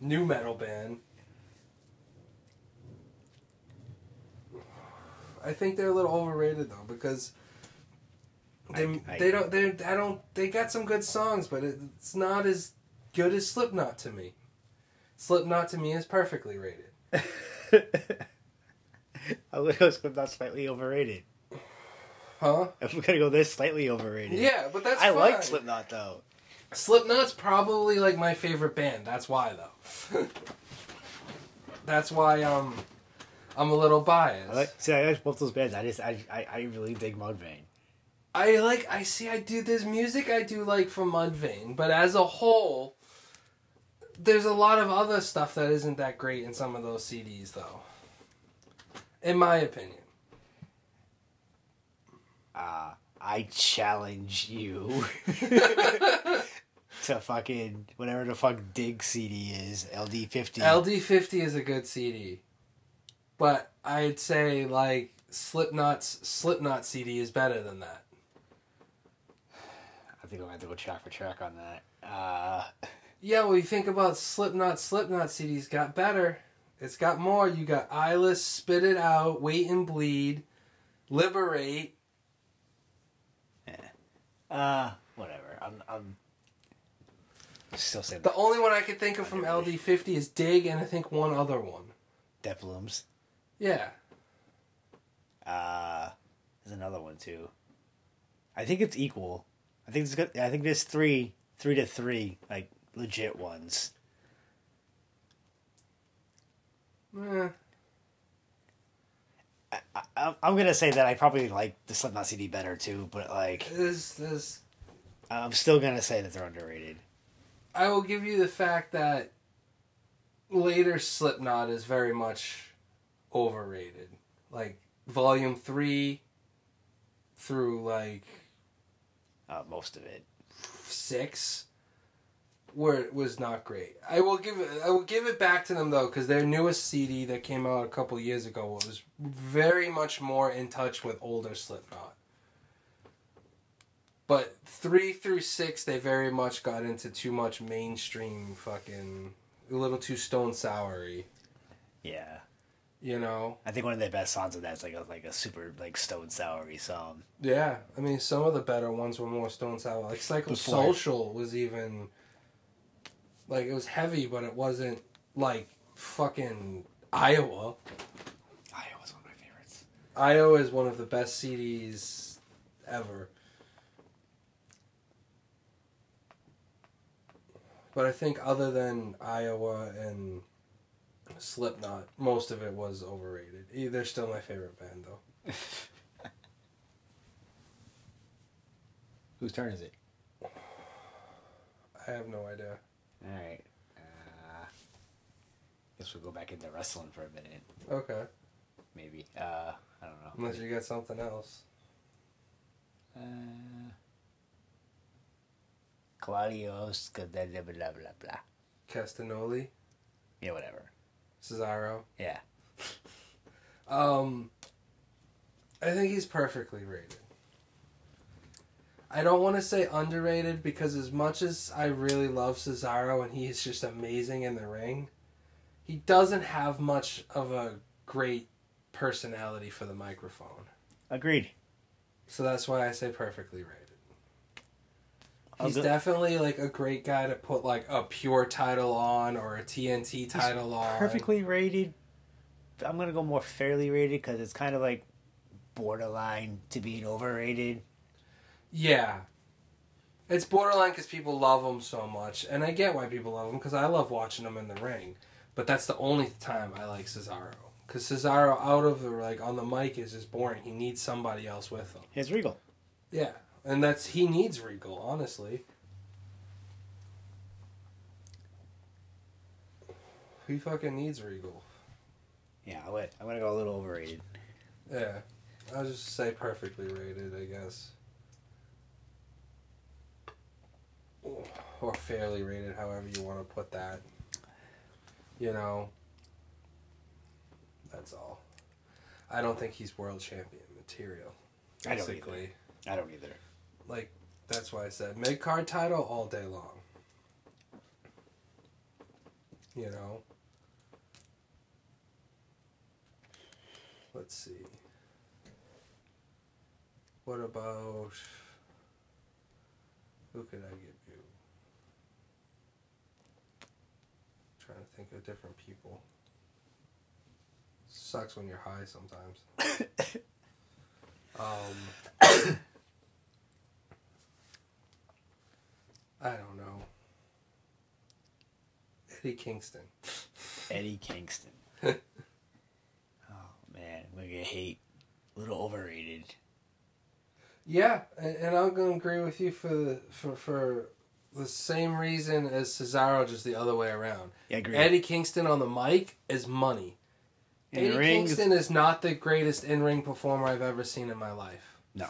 new metal band. I think they're a little overrated though because they I- I- they don't they I don't they got some good songs but it, it's not as good as Slipknot to me. Slipknot to me is perfectly rated. [laughs] I would go Slipknot slightly overrated. Huh? If we're gonna go this slightly overrated. Yeah, but that's I fine. like Slipknot though. Slipknot's probably like my favorite band. That's why though. [laughs] That's why um I'm a little biased. I like see I like both those bands. I just I I, I really dig Mudvayne. I like I see I do this music I do like from Mudvayne, but as a whole there's a lot of other stuff that isn't that great in some of those CDs though. In my opinion. Uh I challenge you [laughs] to fucking whatever the fuck dig CD is, LD fifty. LD50 is a good CD. But I'd say like Slipknot's Slipknot CD is better than that. I think I'm gonna have to go track for track on that. Uh [laughs] Yeah, well, you think about Slipknot. Slipknot CDs got better. It's got more. You got Eyeless, Spit It Out, Wait and Bleed, Liberate. Yeah. uh whatever. I'm I'm still saying The only one I could think of from LD50 is Dig, and I think one other one. Death Blooms. Yeah. Uh, there's another one too. I think it's equal. I think it's good. I think there's three, three to three, like legit ones. Eh, I, I'm gonna say that I probably like the Slipknot CD better too, but like there's, there's, I'm still gonna say that they're underrated. I will give you the fact that later Slipknot is very much overrated. Like, Volume 3 through, like, Uh, most of it. 6 were was not great. I will give it I will give it back to them though because their newest CD that came out a couple years ago was very much more in touch with older Slipknot. But three through six, they very much got into too much mainstream fucking a little too stone soury. Yeah. You know, I think one of their best songs of that is like a like a super like stone soury song. Yeah, I mean, some of the better ones were more Stone Sour. Like Psychosocial Social was even like it was heavy, but it wasn't like fucking Iowa. Iowa's one of my favorites. Iowa is one of the best CDs ever. But I think other than Iowa and Slipknot, most of it was overrated. They're still my favorite band though. [laughs] Whose turn is it? I have no idea. All right. Uh, guess we'll go back into wrestling for a minute, Okay. maybe. Uh, I don't know. Unless you got something else. Uh, Claudios, blah blah blah blah blah. Castagnoli, Yeah, whatever. Cesaro. Yeah. Um, I think he's perfectly rated. I don't want to say underrated because as much as I really love Cesaro and he is just amazing in the ring, he doesn't have much of a great personality for the microphone. Agreed. So that's why I say perfectly rated. I'll He's go- definitely like a great guy to put like a pure title on or a TNT title on. Perfectly rated. I'm gonna go more fairly rated because it's kind of like borderline to being overrated. Yeah. It's borderline because people love him so much, and I get why people love him because I love watching him in the ring. But that's the only time I like Cesaro because Cesaro out of the like on the mic is just boring. He needs somebody else with him. It's Regal. Yeah, and that's he needs Regal honestly. He fucking needs Regal. Yeah, I went, I'm gonna go a little overrated. Yeah, I'll just say perfectly rated, I guess. Or fairly rated, however you want to put that. You know, that's all. I don't think he's world champion material. I don't Basically, I don't either. Like that's why I said mid card title all day long. You know. Let's see. What about who could I give you? trying to think of different people. Sucks when you're high sometimes. [coughs] um [coughs] [coughs] I don't know. Eddie Kingston. Eddie Kingston. [laughs] oh man, I'm gonna hate. A little overrated. Yeah, and, and I'm gonna agree with you for the for for the same reason as Cesaro, just the other way around. Yeah, agreed. Eddie Kingston on the mic is money. In Eddie ring, Kingston is not the greatest in ring performer I've ever seen in my life. No.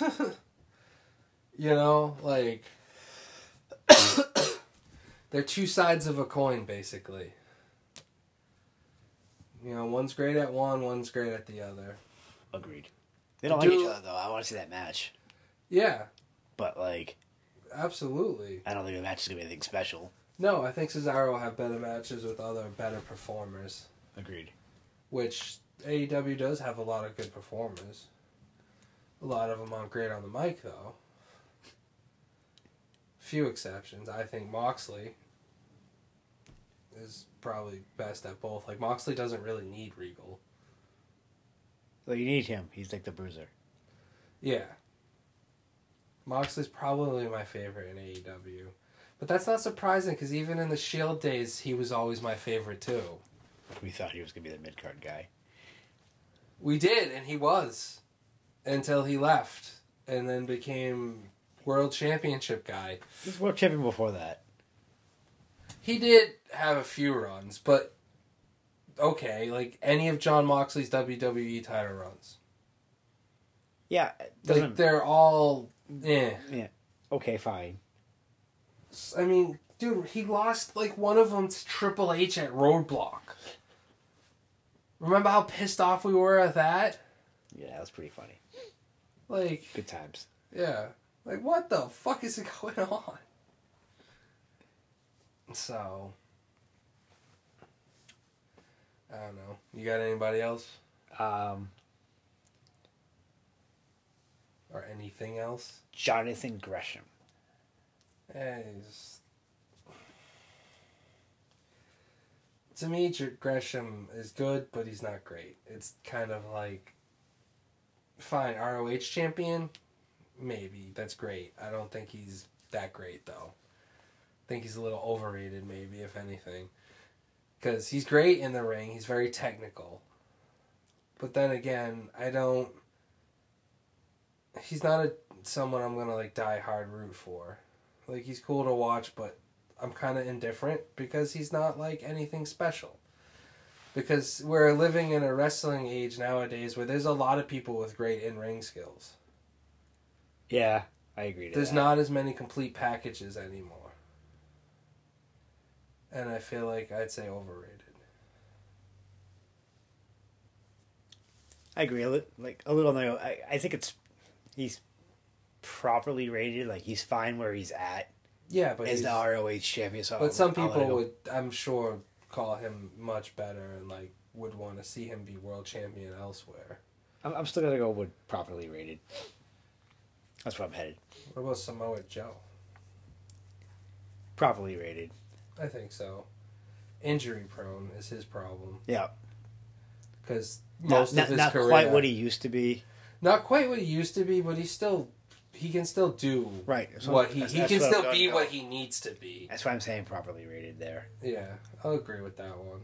[laughs] you know, like [coughs] they're two sides of a coin, basically. You know, one's great at one, one's great at the other. Agreed. They don't like each other though. I want to see that match, Yeah, but like, absolutely. I don't think the match is gonna be anything special. No, I think Cesaro will have better matches with other better performers, Agreed. which AEW does have a lot of good performers. A lot of them aren't great on the mic, though. Few exceptions. I think Moxley is probably best at both. Like, Moxley doesn't really need Regal. Well, you need him. He's like the bruiser. Yeah. Moxley's probably my favorite in AEW. But that's not surprising because even in the Shield days, he was always my favorite too. We thought he was gonna be the mid card guy. We did, and he was until he left and then became world championship guy. He was world champion before that. He did have a few runs, but okay, like any of Jon Moxley's WWE title runs. Yeah, Like they're all eh. yeah. Okay, fine. I mean, dude, he lost like one of them to Triple H at Roadblock. Remember how pissed off we were at that? Yeah, that was pretty funny. Like, Good times. yeah. Like, what the fuck is [laughs] going on? So, I don't know. You got anybody else? Um, Or anything else? Jonathan Gresham. Eh, he's- To me, Gresham is good, but he's not great. It's kind of like, fine, ROH champion, maybe that's great. I don't think he's that great though. I think he's a little overrated, maybe if anything, because he's great in the ring. He's very technical, but then again, I don't. He's not a someone I'm gonna like die hard root for. Like he's cool to watch, but I'm kind of indifferent because he's not like anything special. Because we're living in a wrestling age nowadays where there's a lot of people with great in ring skills. Yeah, I agree. To There's that. not as many complete packages anymore. And I feel like I'd say overrated. I agree. A li- like a little. No, I I think it's he's properly rated. Like he's fine where he's at Yeah, but as he's, the ROH champion. So but some I'll let people would, I'm sure, call him much better and like would want to see him be world champion elsewhere. I'm, I'm still gonna go with properly rated. That's where I'm headed. What about Samoa Joe? Properly rated. I think so. Injury prone is his problem Yeah. because Not, most not, of his not career, quite what he used to be. not quite what he used to be, but he still he can still do Right. So what he that's- he that's can still be what he needs to be. That's why I'm saying properly rated there. Yeah, I'll agree with that one.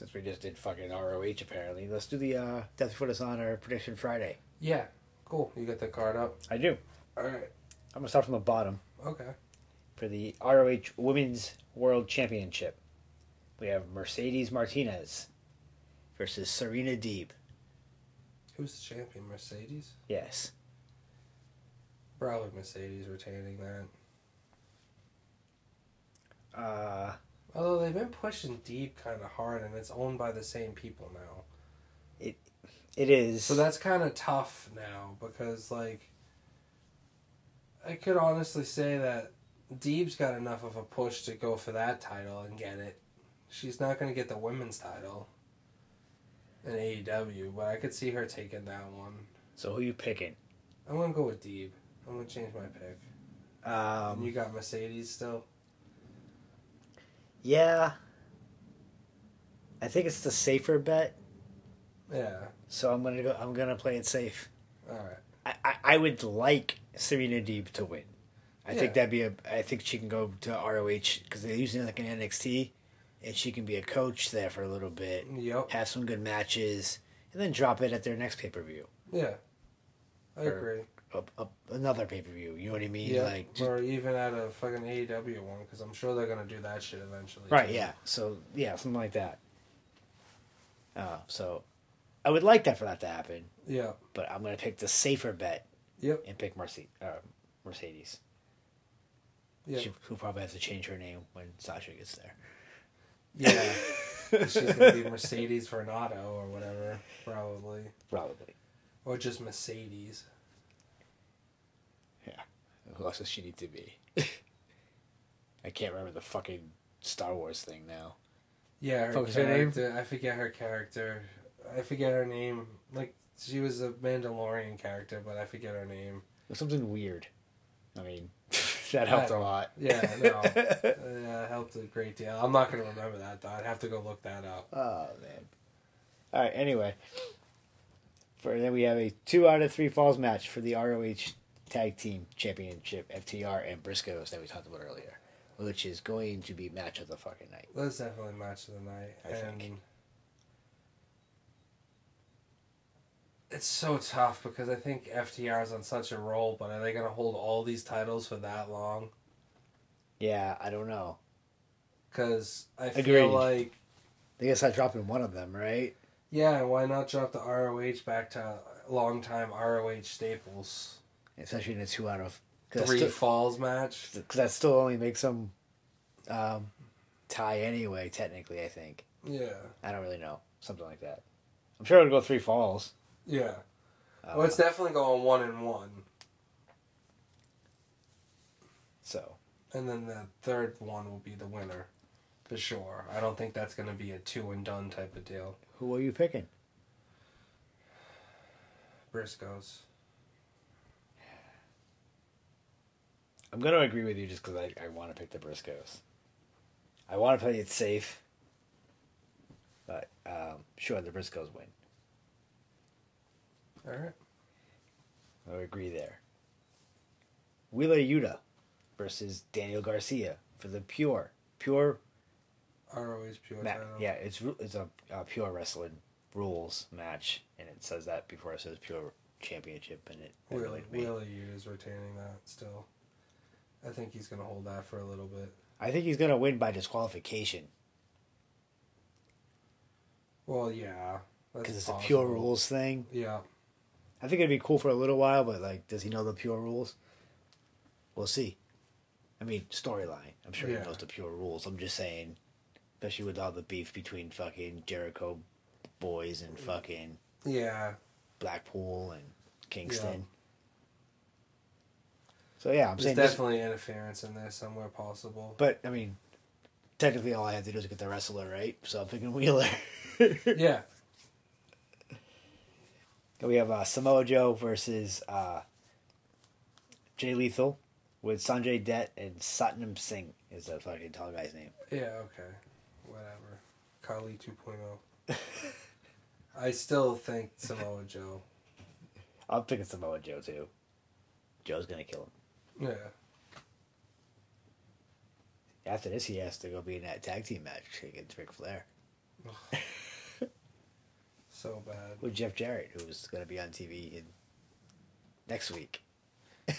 Since we just did fucking ROH apparently, let's do the uh, Death On our prediction Friday. Yeah, cool. You got the card up. I do. All right. I'm gonna start from the bottom Okay. for the ROH Women's World Championship. We have Mercedes Martinez versus Serena Deeb. Who's the champion? Mercedes. Yes. Probably Mercedes retaining that. Uh, Although they've been pushing Deeb kind of hard, and it's owned by the same people now. It, it is. So that's kind of tough now because, like, I could honestly say that Deeb's got enough of a push to go for that title and get it. She's not going to get the women's title in AEW, but I could see her taking that one. so who you picking? I'm going to go with Deeb. I'm going to change my pick. and you Um, got Mercedes still? Yeah. I think it's the safer bet, Yeah. so I'm gonna go. I'm gonna play it safe. All right. I, I, I would like Serena Deeb to win. I think that'd be a. I think she can go to ROH because they're using like an NXT, and she can be a coach there for a little bit, Yep. have some good matches, and then drop it at their next pay per view, Yeah. I Or- agree. Another pay per view. You know what I mean? Yeah. Like, just- or even at a fucking AEW one, because I'm sure they're to do that shit eventually. right? too. Yeah. So yeah, something like that. Uh, so I would like that for that to happen, Yeah. but I'm gonna pick the safer bet Yep. and pick Merce- uh, Mercedes. Yeah. Who probably has to change her name when Sasha gets there. Yeah. [laughs] She's gonna be Mercedes Varnado or whatever, probably, Probably. or just Mercedes. Who else does she need to be? [laughs] I can't remember the fucking Star Wars thing now. Yeah, her Fuck is her name? I forget her character. I forget her name. Like she was a Mandalorian character, but I forget her name. Something weird. I mean, [laughs] that helped a lot. Yeah, no, [laughs] yeah, helped a great deal. I'm not gonna remember that though. I'd have to go look that up. Oh man. All right. Anyway, for then we have a two out of three falls match for the ROH Tag Team Championship, FTR and Briscoes that we talked about earlier, which is going to be match of the fucking night. That's definitely match of the night, I and think. it's so tough because I think FTR is on such a roll. But are they gonna hold all these titles for that long? Yeah, I don't know. Because I Agreed. feel like They guess I dropping one of them, right? yeah, and why not drop the ROH back to long time ROH staples? Especially in a two out of because Three that, falls match. 'cause that still only makes them um, tie anyway. Technically, I think Yeah. I don't really know something like that. I'm sure it'll go three falls. Yeah. Uh, Well, it's definitely going one and one. so And then the third one will be the winner. For sure. I don't think that's going to be a two and done type of deal. who are you picking? Briscoes. I'm gonna agree with you just because I, I want to pick the Briscoes. I want to play it safe, but um, sure the Briscoes win. All right. I agree there. Wheeler Yuta versus Daniel Garcia for the pure pure ROH pure ma- yeah it's it's a, a pure wrestling rules match and it says that before it says pure championship and it Wheeler, really. Wheeler is retaining that still. I think he's going to hold that for a little bit. I think he's gonna win by disqualification Well, yeah. because it's a pure rules thing. Yeah. I think it'd be cool for a little while, but like, does he know the pure rules? We'll see. I mean, storyline. I'm sure Yeah. he knows the pure rules. I'm just saying, especially with all the beef between fucking Jericho boys and fucking Yeah. Blackpool and Kingston. So yeah, I'm There's saying this, definitely interference in there somewhere possible. but I mean, technically, all I have to do is get the wrestler right. So I'm picking Wheeler. [laughs] yeah. we have uh, Samoa Joe versus uh, Jay Lethal with Sanjay Dutt and Satnam Singh is the fucking tall guy's name. Yeah, okay. Whatever. Khali 2.0. [laughs] I still think Samoa Joe. I'm picking Samoa Joe too. Joe's gonna kill him. Yeah. After this, he has to go be in that tag team match against Ric Flair So bad. with Jeff Jarrett, who's gonna be on TV in next week.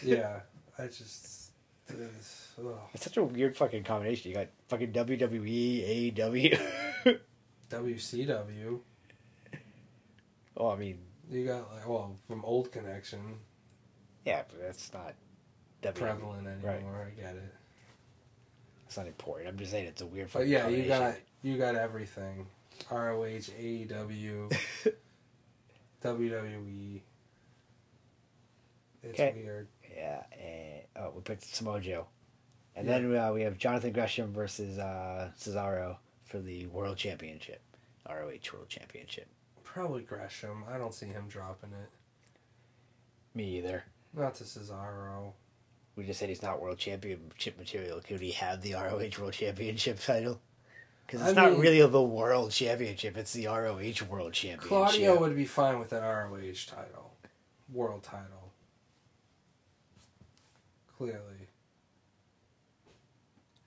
Yeah. [laughs] I just. It's. It's such a weird fucking combination. You got fucking WWE, AEW. WCW. oh, I mean, You got, like, well, from Old Connection, yeah, but that's not WWE. prevalent Right. anymore. I get it. It's not important. I'm just saying it's a weird But yeah, you got you got everything. ROH, AEW, [laughs] WWE. It's Okay. weird. Yeah, and oh, we picked Samoa Joe, and then uh, we have Jonathan Gresham versus uh, Cesaro for the World Championship, ROH World Championship. Probably Gresham. I don't see him dropping it. Me either. Not to Cesaro. We just said he's not World Championship material. Could he have the ROH World Championship title? Because it's I not mean- really the World Championship; it's the ROH World Championship. Claudio would be fine with an ROH title, world title. Clearly,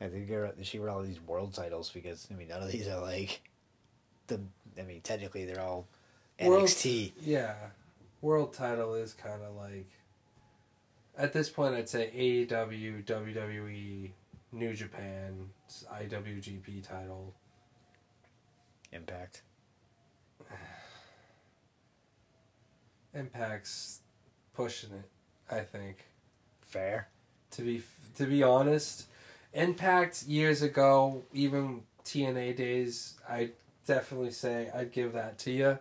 I think should wear all these world titles because I mean none of these are like the. I mean technically they're all World- NXT. yeah. World title is kind of like. At this point, I'd say AEW, WWE, New Japan, IWGP title. Impact. [sighs] Impact's pushing it. I think. Fair. To be to be honest, Impact years ago, even TNA days, I definitely say I'd give that to you.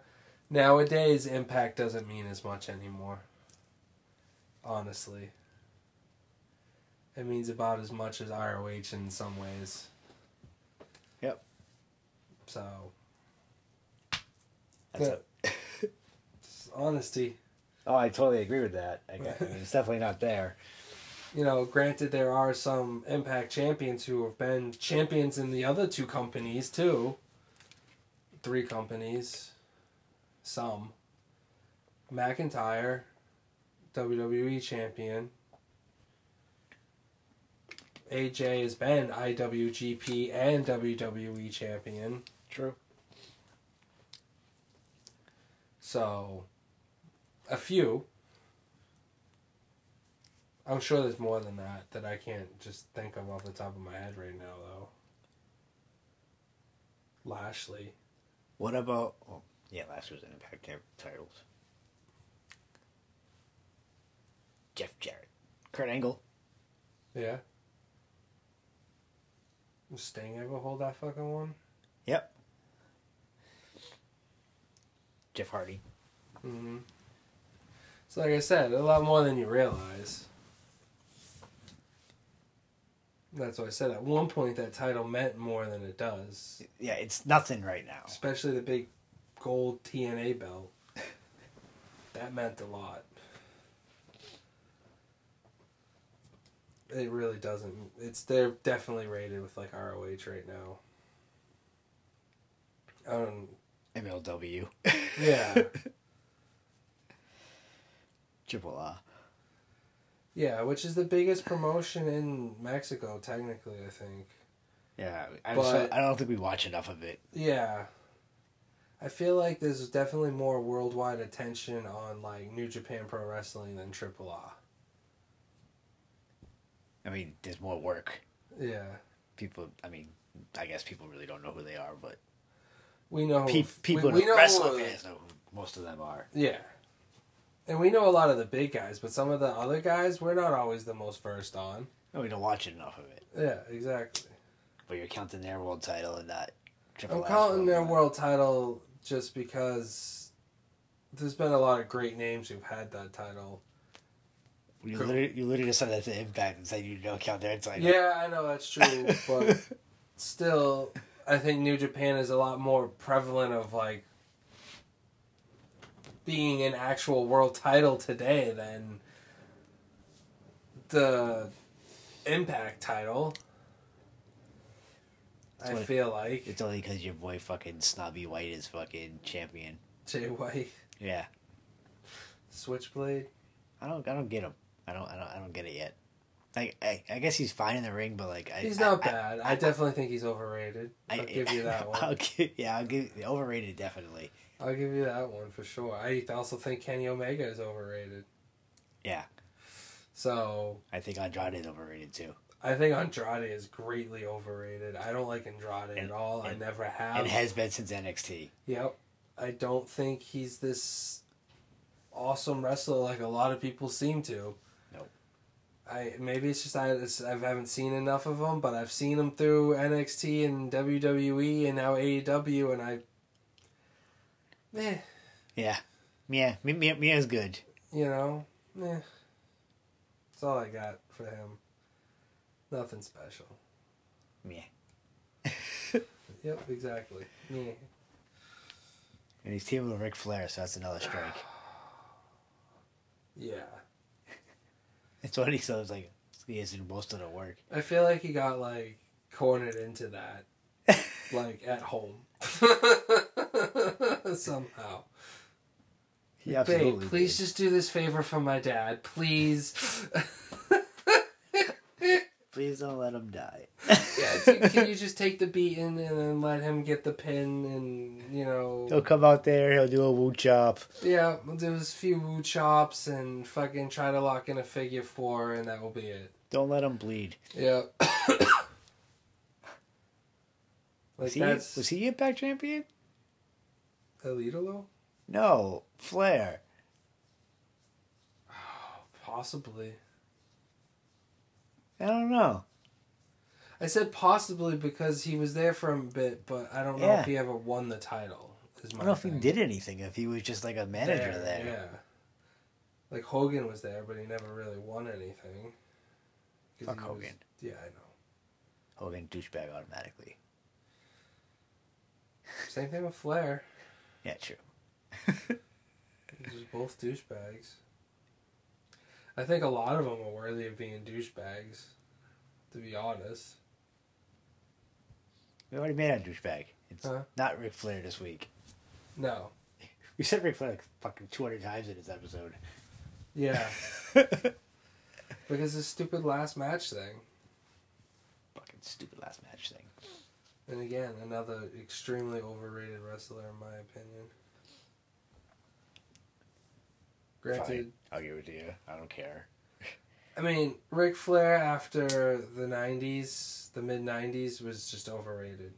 Nowadays, Impact doesn't mean as much anymore. Honestly, it means about as much as ROH in some ways. Yep. So, That's it. [laughs] honesty. Oh, I totally agree with that. I, got- I mean, it's definitely not there. [laughs] you know, granted, there are some Impact champions who have been champions in the other two companies too. Three companies. Some. McIntyre, WWE champion. AJ has been IWGP and WWE champion. True. So, a few. I'm sure there's more than that that I can't just think of off the top of my head right now, though. Lashley. What about? Oh, yeah, last was an Impact Champ titles. Jeff Jarrett, Kurt Angle. Yeah. Does Sting ever hold that fucking one? Yep. Jeff Hardy. Mm-hmm. So, like I said, a lot more than you realize. That's what I said. At one point, that title meant more than it does. Yeah, it's nothing right now. Especially the big gold TNA belt. [laughs] That meant a lot. It really doesn't. It's they're definitely rated with like ROH right now. Um, MLW. yeah, [laughs] Triple A. yeah, which is the biggest promotion in Mexico, technically. I think. Yeah, I, But- just, I don't think we watch enough of it. Yeah. I feel like there's definitely more worldwide attention on like New Japan Pro Wrestling than Triple A. I mean, there's more work. Yeah. People, I mean, I guess people really don't know who they are, but We know pe- people, we, we know wrestling fans know who most of them are. Yeah. And we know a lot of the big guys, but some of the other guys we're not always the most versed on. No, we don't watch enough of it. Yeah, exactly. But you're counting their world title and not I'm counting their world title just because there's been a lot of great names who've had that title. You literally, you literally just said that to Impact and said you don't count their title. Yeah, I know that's true, but [laughs] still, I think New Japan is a lot more prevalent of like being an actual world title today than the Impact title. I feel like It's only because your boy fucking Snobby White is fucking champion. Jay White, Yeah, Switchblade. I don't, I don't get him. I don't, I don't, I don't get it yet. Like, I, I guess he's fine in the ring, but like, I, He's not I- bad. I, definitely think he's overrated. I, I'll give you that [laughs] I'll one. give, yeah, I'll give overrated definitely. I'll give you that one for sure. I also think Kenny Omega is overrated. Yeah, So I think Andrade is overrated too, I think Andrade is greatly overrated. I don't like Andrade And- at all. I never have. and has been since NXT. Yep. I don't think he's this awesome wrestler like a lot of people seem to. I maybe it's just I it's, I haven't seen enough of him, but I've seen him through NXT and WWE and now AEW, and I, eh, Yeah, yeah, Mia, Mia, Mia's good. you know, eh. That's all I got for him. Nothing special. Mia, [laughs] Yep, exactly. Yeah. and he's teaming with Ric Flair, so that's another strike. [sighs] Yeah. It's what he says. Like he has to do most of the work. I feel like he got like cornered into that, [laughs] like at home. [laughs] Somehow. He absolutely. Babe, please did. just do this favor for my dad, please. [laughs] please don't let him die. yeah, can you just take the beating and then let him get the pin and you know? He'll come out there. He'll do a woo chop. Yeah, we'll do a few woo chops and fucking try to lock in a figure four, and that will be it. Don't let him bleed. Yeah. [coughs] like Was he, that's was he Impact champion? Alito. No, Flair. [sighs] Possibly. I don't know. I said possibly because he was there for a bit, but I don't know Yeah. if he ever won the title. I don't know if he did anything. If he was just like a manager there. Yeah. Like Hogan was there, but he never really won anything. Fuck was- Hogan. yeah, I know. Hogan douchebag automatically. Same thing with Flair. Yeah, true. They're just both douchebags. I think a lot of them are worthy of being douchebags. To be honest. We already made a douchebag. It's Huh? not Ric Flair this week. No. [laughs] We said Ric Flair like fucking 200 times in this episode. Yeah. [laughs] because this stupid last match thing. fucking stupid last match thing. And again, another extremely overrated wrestler, in my opinion. Granted, Fine. I'll give it to you. I don't care. I mean, Ric Flair after the 90s, the mid 90s, was just overrated.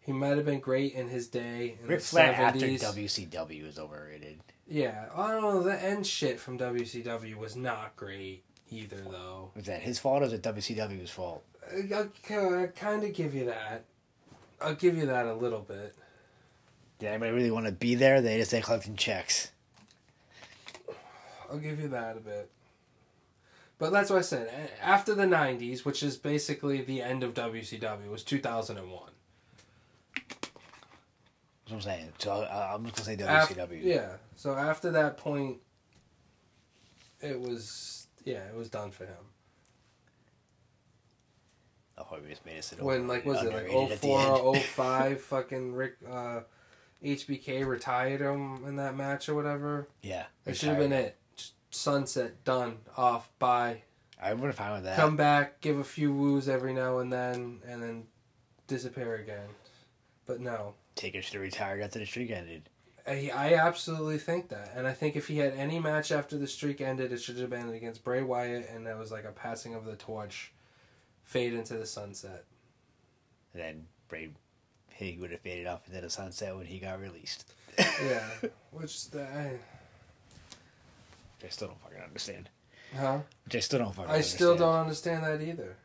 He might have been great in his day. In Ric Flair 70s. after WCW is overrated. Yeah, I don't know. The end shit from WCW was not great either, though. Was that his fault or was it WCW's fault? I- I'll, I'll kind of give you that. I'll give you that a little bit. Did anybody really want to be there? They just ain't collecting checks. I'll give you that a bit. But that's what I said. After the 90s, which is basically the end of WCW, was 2001. That's what I'm saying. So uh, I'm just gonna say Af- WCW. yeah. So after that point, it was, yeah, it was done for him. Oh, we just made us when like was it like underrated 04 05 [laughs] fucking Ric uh HBK retired him in that match or whatever. Yeah, That should have been it. Sunset done off bye. I would have fine with that. Come back, give a few woos every now and then, and then disappear again. But no, Taker should have retired after the streak ended. I, I absolutely think that, and I think if he had any match after the streak ended, it should have been against Bray Wyatt, and that was like a passing of the torch, fade into the sunset. And then Bray, he would have faded off into the sunset when he got released. Yeah, [laughs] which the, I, I still don't fucking understand. huh? Which I still don't fucking I still understand. don't understand that either.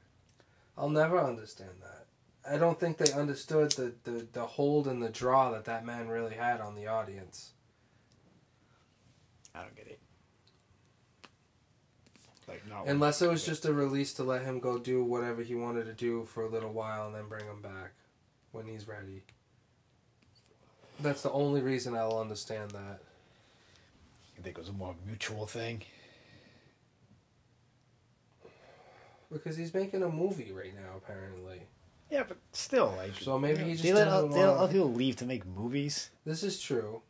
I'll never understand that. I don't think they understood the, the, the hold and the draw that that man really had on the audience. I don't get it. Like, not Unless it was just a release to let him go do whatever he wanted to do for a little while and then bring him back when he's ready. That's the only reason I'll understand that. I think it was a more mutual thing. Because he's making a movie right now, apparently. Yeah, but still, like, So maybe he just they let, doesn't they let wanna- other people leave to make movies. This is true.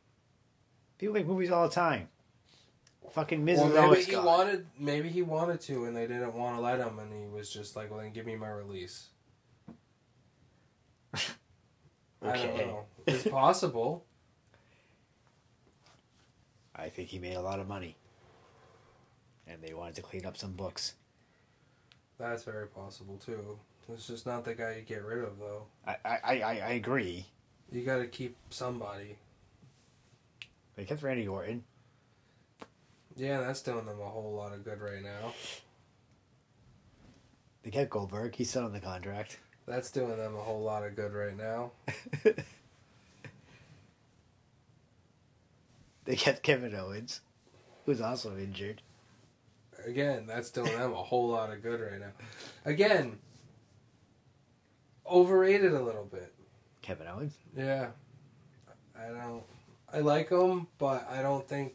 People make movies all the time. Fucking Miz Well, is maybe always he gone. wanted, maybe he wanted to, and they didn't want to let him, and he was just like, "Well, then give me my release." [laughs] I don't Okay. know. It's possible. I think he made a lot of money, and they wanted to clean up some books. That's very possible too. It's just not the guy you get rid of, though. I I, I, I agree. You got to keep somebody. They kept Randy Orton. Yeah, that's doing them a whole lot of good right now. They kept Goldberg. He's still on the contract. That's doing them a whole lot of good right now. [laughs] they kept Kevin Owens, who's also injured. Again, that's doing them a whole lot of good right now. Again, overrated a little bit. Kevin Owens. Yeah. I don't. I like him, but I don't think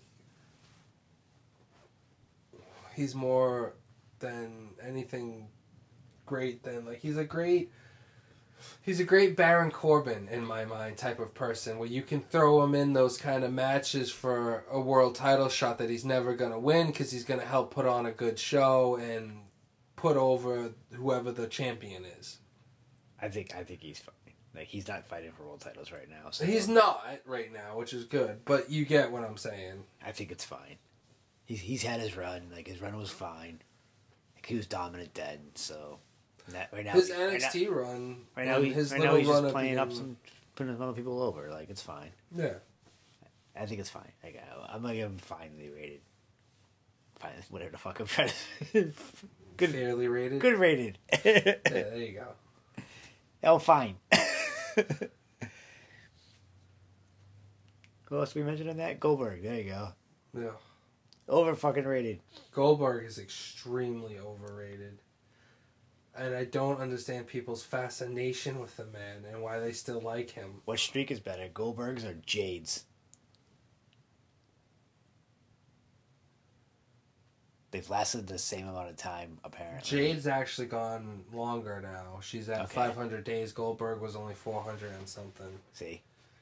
he's more than anything great than like he's a great he's a great Baron Corbin in my mind type of person where you can throw him in those kind of matches for a world title shot that he's never going to win cuz he's going to help put on a good show and put over whoever the champion is. I think I think he's fine. Like he's not fighting for world titles right now. So He's not right now, which is good, but you get what I'm saying. I think it's fine. He's he's had his run. Like his run was fine. Like, he was dominant then. So that, right now his right NXT run, Right now, he, his right now he's just playing up some, putting some other people over. Like it's fine. Yeah, I think it's fine. Like I- I'm gonna give him finely rated. Fine, whatever the fuck I'm trying to. [laughs] good, fairly rated. good rated. [laughs] Yeah, there you go. oh, fine. [laughs] Who else we mentioned in that? Goldberg. There you go. Yeah, Over fucking rated. Goldberg is extremely overrated, and I don't understand people's fascination with the man and why they still like him. What streak is better, Goldberg's or Jade's? They've lasted the same amount of time, apparently. Jade's actually gone longer now. She's at Okay. 500 days. Goldberg was only 400 and something. See,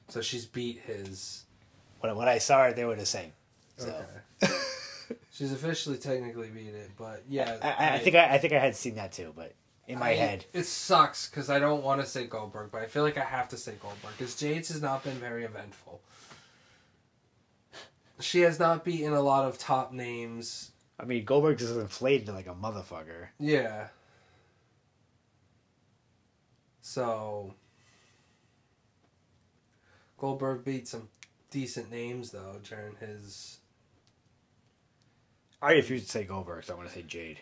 So she's beat his. when, when I saw it, they were the same. So Okay. [laughs] she's officially technically beat it, but yeah. I, I, I think I, I think I had seen that too, but in my I- head, It sucks because I don't want to say Goldberg, but I feel like I have to say Goldberg because Jade's has not been very eventful. She has not beaten a lot of top names. I mean, Goldberg just inflated like a motherfucker. Yeah. So. Goldberg beat some decent names though during his. I refuse to say Goldberg, so I'm going to say Jade.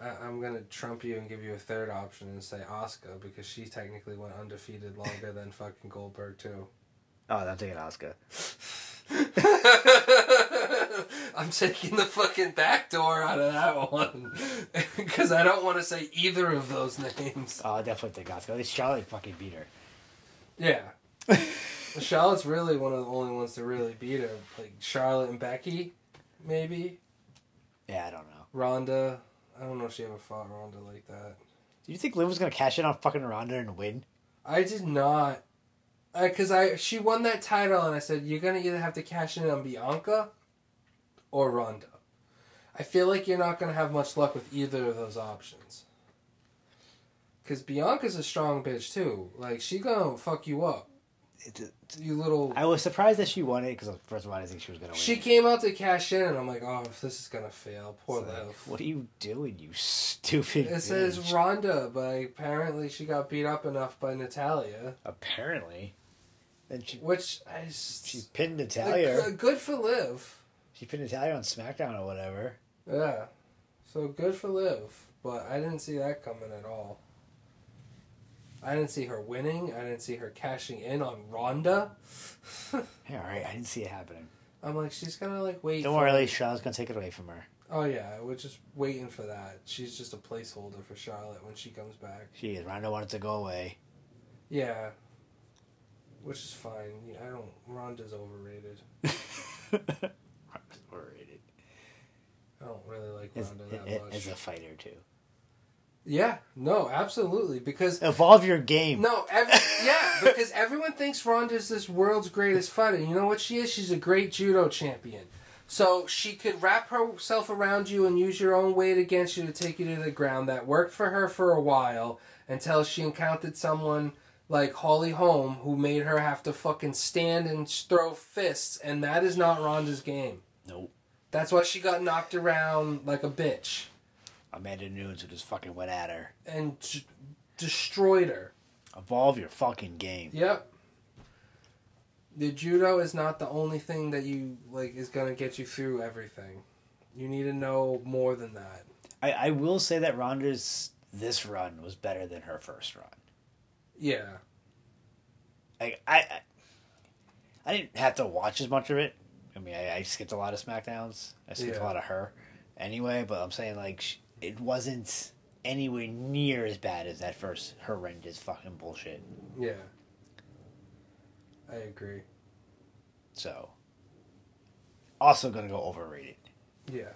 I, I'm gonna trump you and give you a third option and say Asuka because she technically went undefeated longer than fucking Goldberg too. Oh, I'm taking Asuka. [laughs] I'm taking the fucking back door out of that one [laughs] because I don't want to say either of those names. Oh, I'll definitely take Asuka. At least Charlotte fucking beat her. Yeah. Charlotte's really one of the only ones to really beat her. Like Charlotte and Becky, maybe. Yeah, I don't know. Ronda. I don't know if she ever fought Ronda like that. Do you think Liv was going to cash in on fucking Ronda and win? I did not. Because I, she won that title, and I said, you're going to either have to cash in on Bianca or Ronda. I feel like you're not going to have much luck with either of those options. Because Bianca's a strong bitch, too. Like, she going to fuck you up. You little. I was surprised that she won it because uh, first of all, I didn't think she was going to win. She came out to cash in, and I'm like, oh, this is gonna fail. Poor It's like, Liv. what are you doing, you stupid? It says bitch? Ronda, but apparently she got beat up enough by Natalya, Apparently, then she which I s- she pinned Natalya. good- good for Liv. She pinned Natalya on SmackDown or whatever. Yeah, so good for Liv, but I didn't see that coming at all. I didn't see her winning. I didn't see her cashing in on Ronda. [laughs] Yeah, all right. I didn't see it happening. I'm like, she's gonna like wait. Don't worry, Charlotte's gonna take it away from her. Oh yeah, we're just waiting for that. She's just a placeholder for Charlotte when she comes back. She is. Ronda wanted to go away. Yeah. Which is fine. I don't. Ronda's overrated. [laughs] Ronda's overrated. I don't really like Ronda that much. as a fighter too. Yeah. No. Absolutely. Because Evolve your game. no. Every, yeah. Because everyone thinks Ronda's this world's greatest fighter. You know what she is? She's a great judo champion. So she could wrap herself around you and use your own weight against you to take you to the ground. That worked for her for a while until she encountered someone like Holly Holm who made her have to fucking stand and throw fists, and that is not Ronda's game. Nope. That's why she got knocked around like a bitch Amanda Nunes who just fucking went at her. and destroyed her. Evolve your fucking game. Yep. The judo is not the only thing that you like is gonna get you through everything. You need to know more than that. I, I will say that Ronda's this run was better than her first run. Yeah. I I I, I didn't have to watch as much of it. I mean, I, I skipped a lot of Smackdowns. I skipped Yeah. a lot of her, anyway. But I'm saying like sh- it wasn't anywhere near as bad as that first horrendous fucking bullshit. Yeah. I agree. So, also gonna go overrated. Yeah.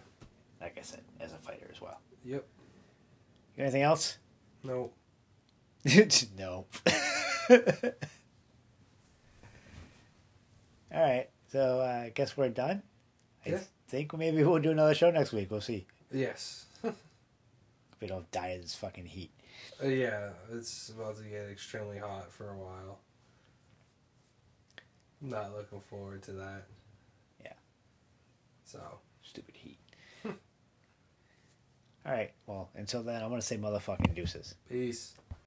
Like I said, as a fighter as well. Yep. You got anything else? No. [laughs] no. [laughs] All right, so uh, I guess we're done. I Yeah. think maybe we'll do another show next week. We'll see. Yes. We don't die in this fucking heat. Uh, yeah, it's about to get extremely hot for a while. Not looking forward to that. Yeah. So, Stupid heat. [laughs] All right, well, until then, I'm going to say motherfucking deuces. peace.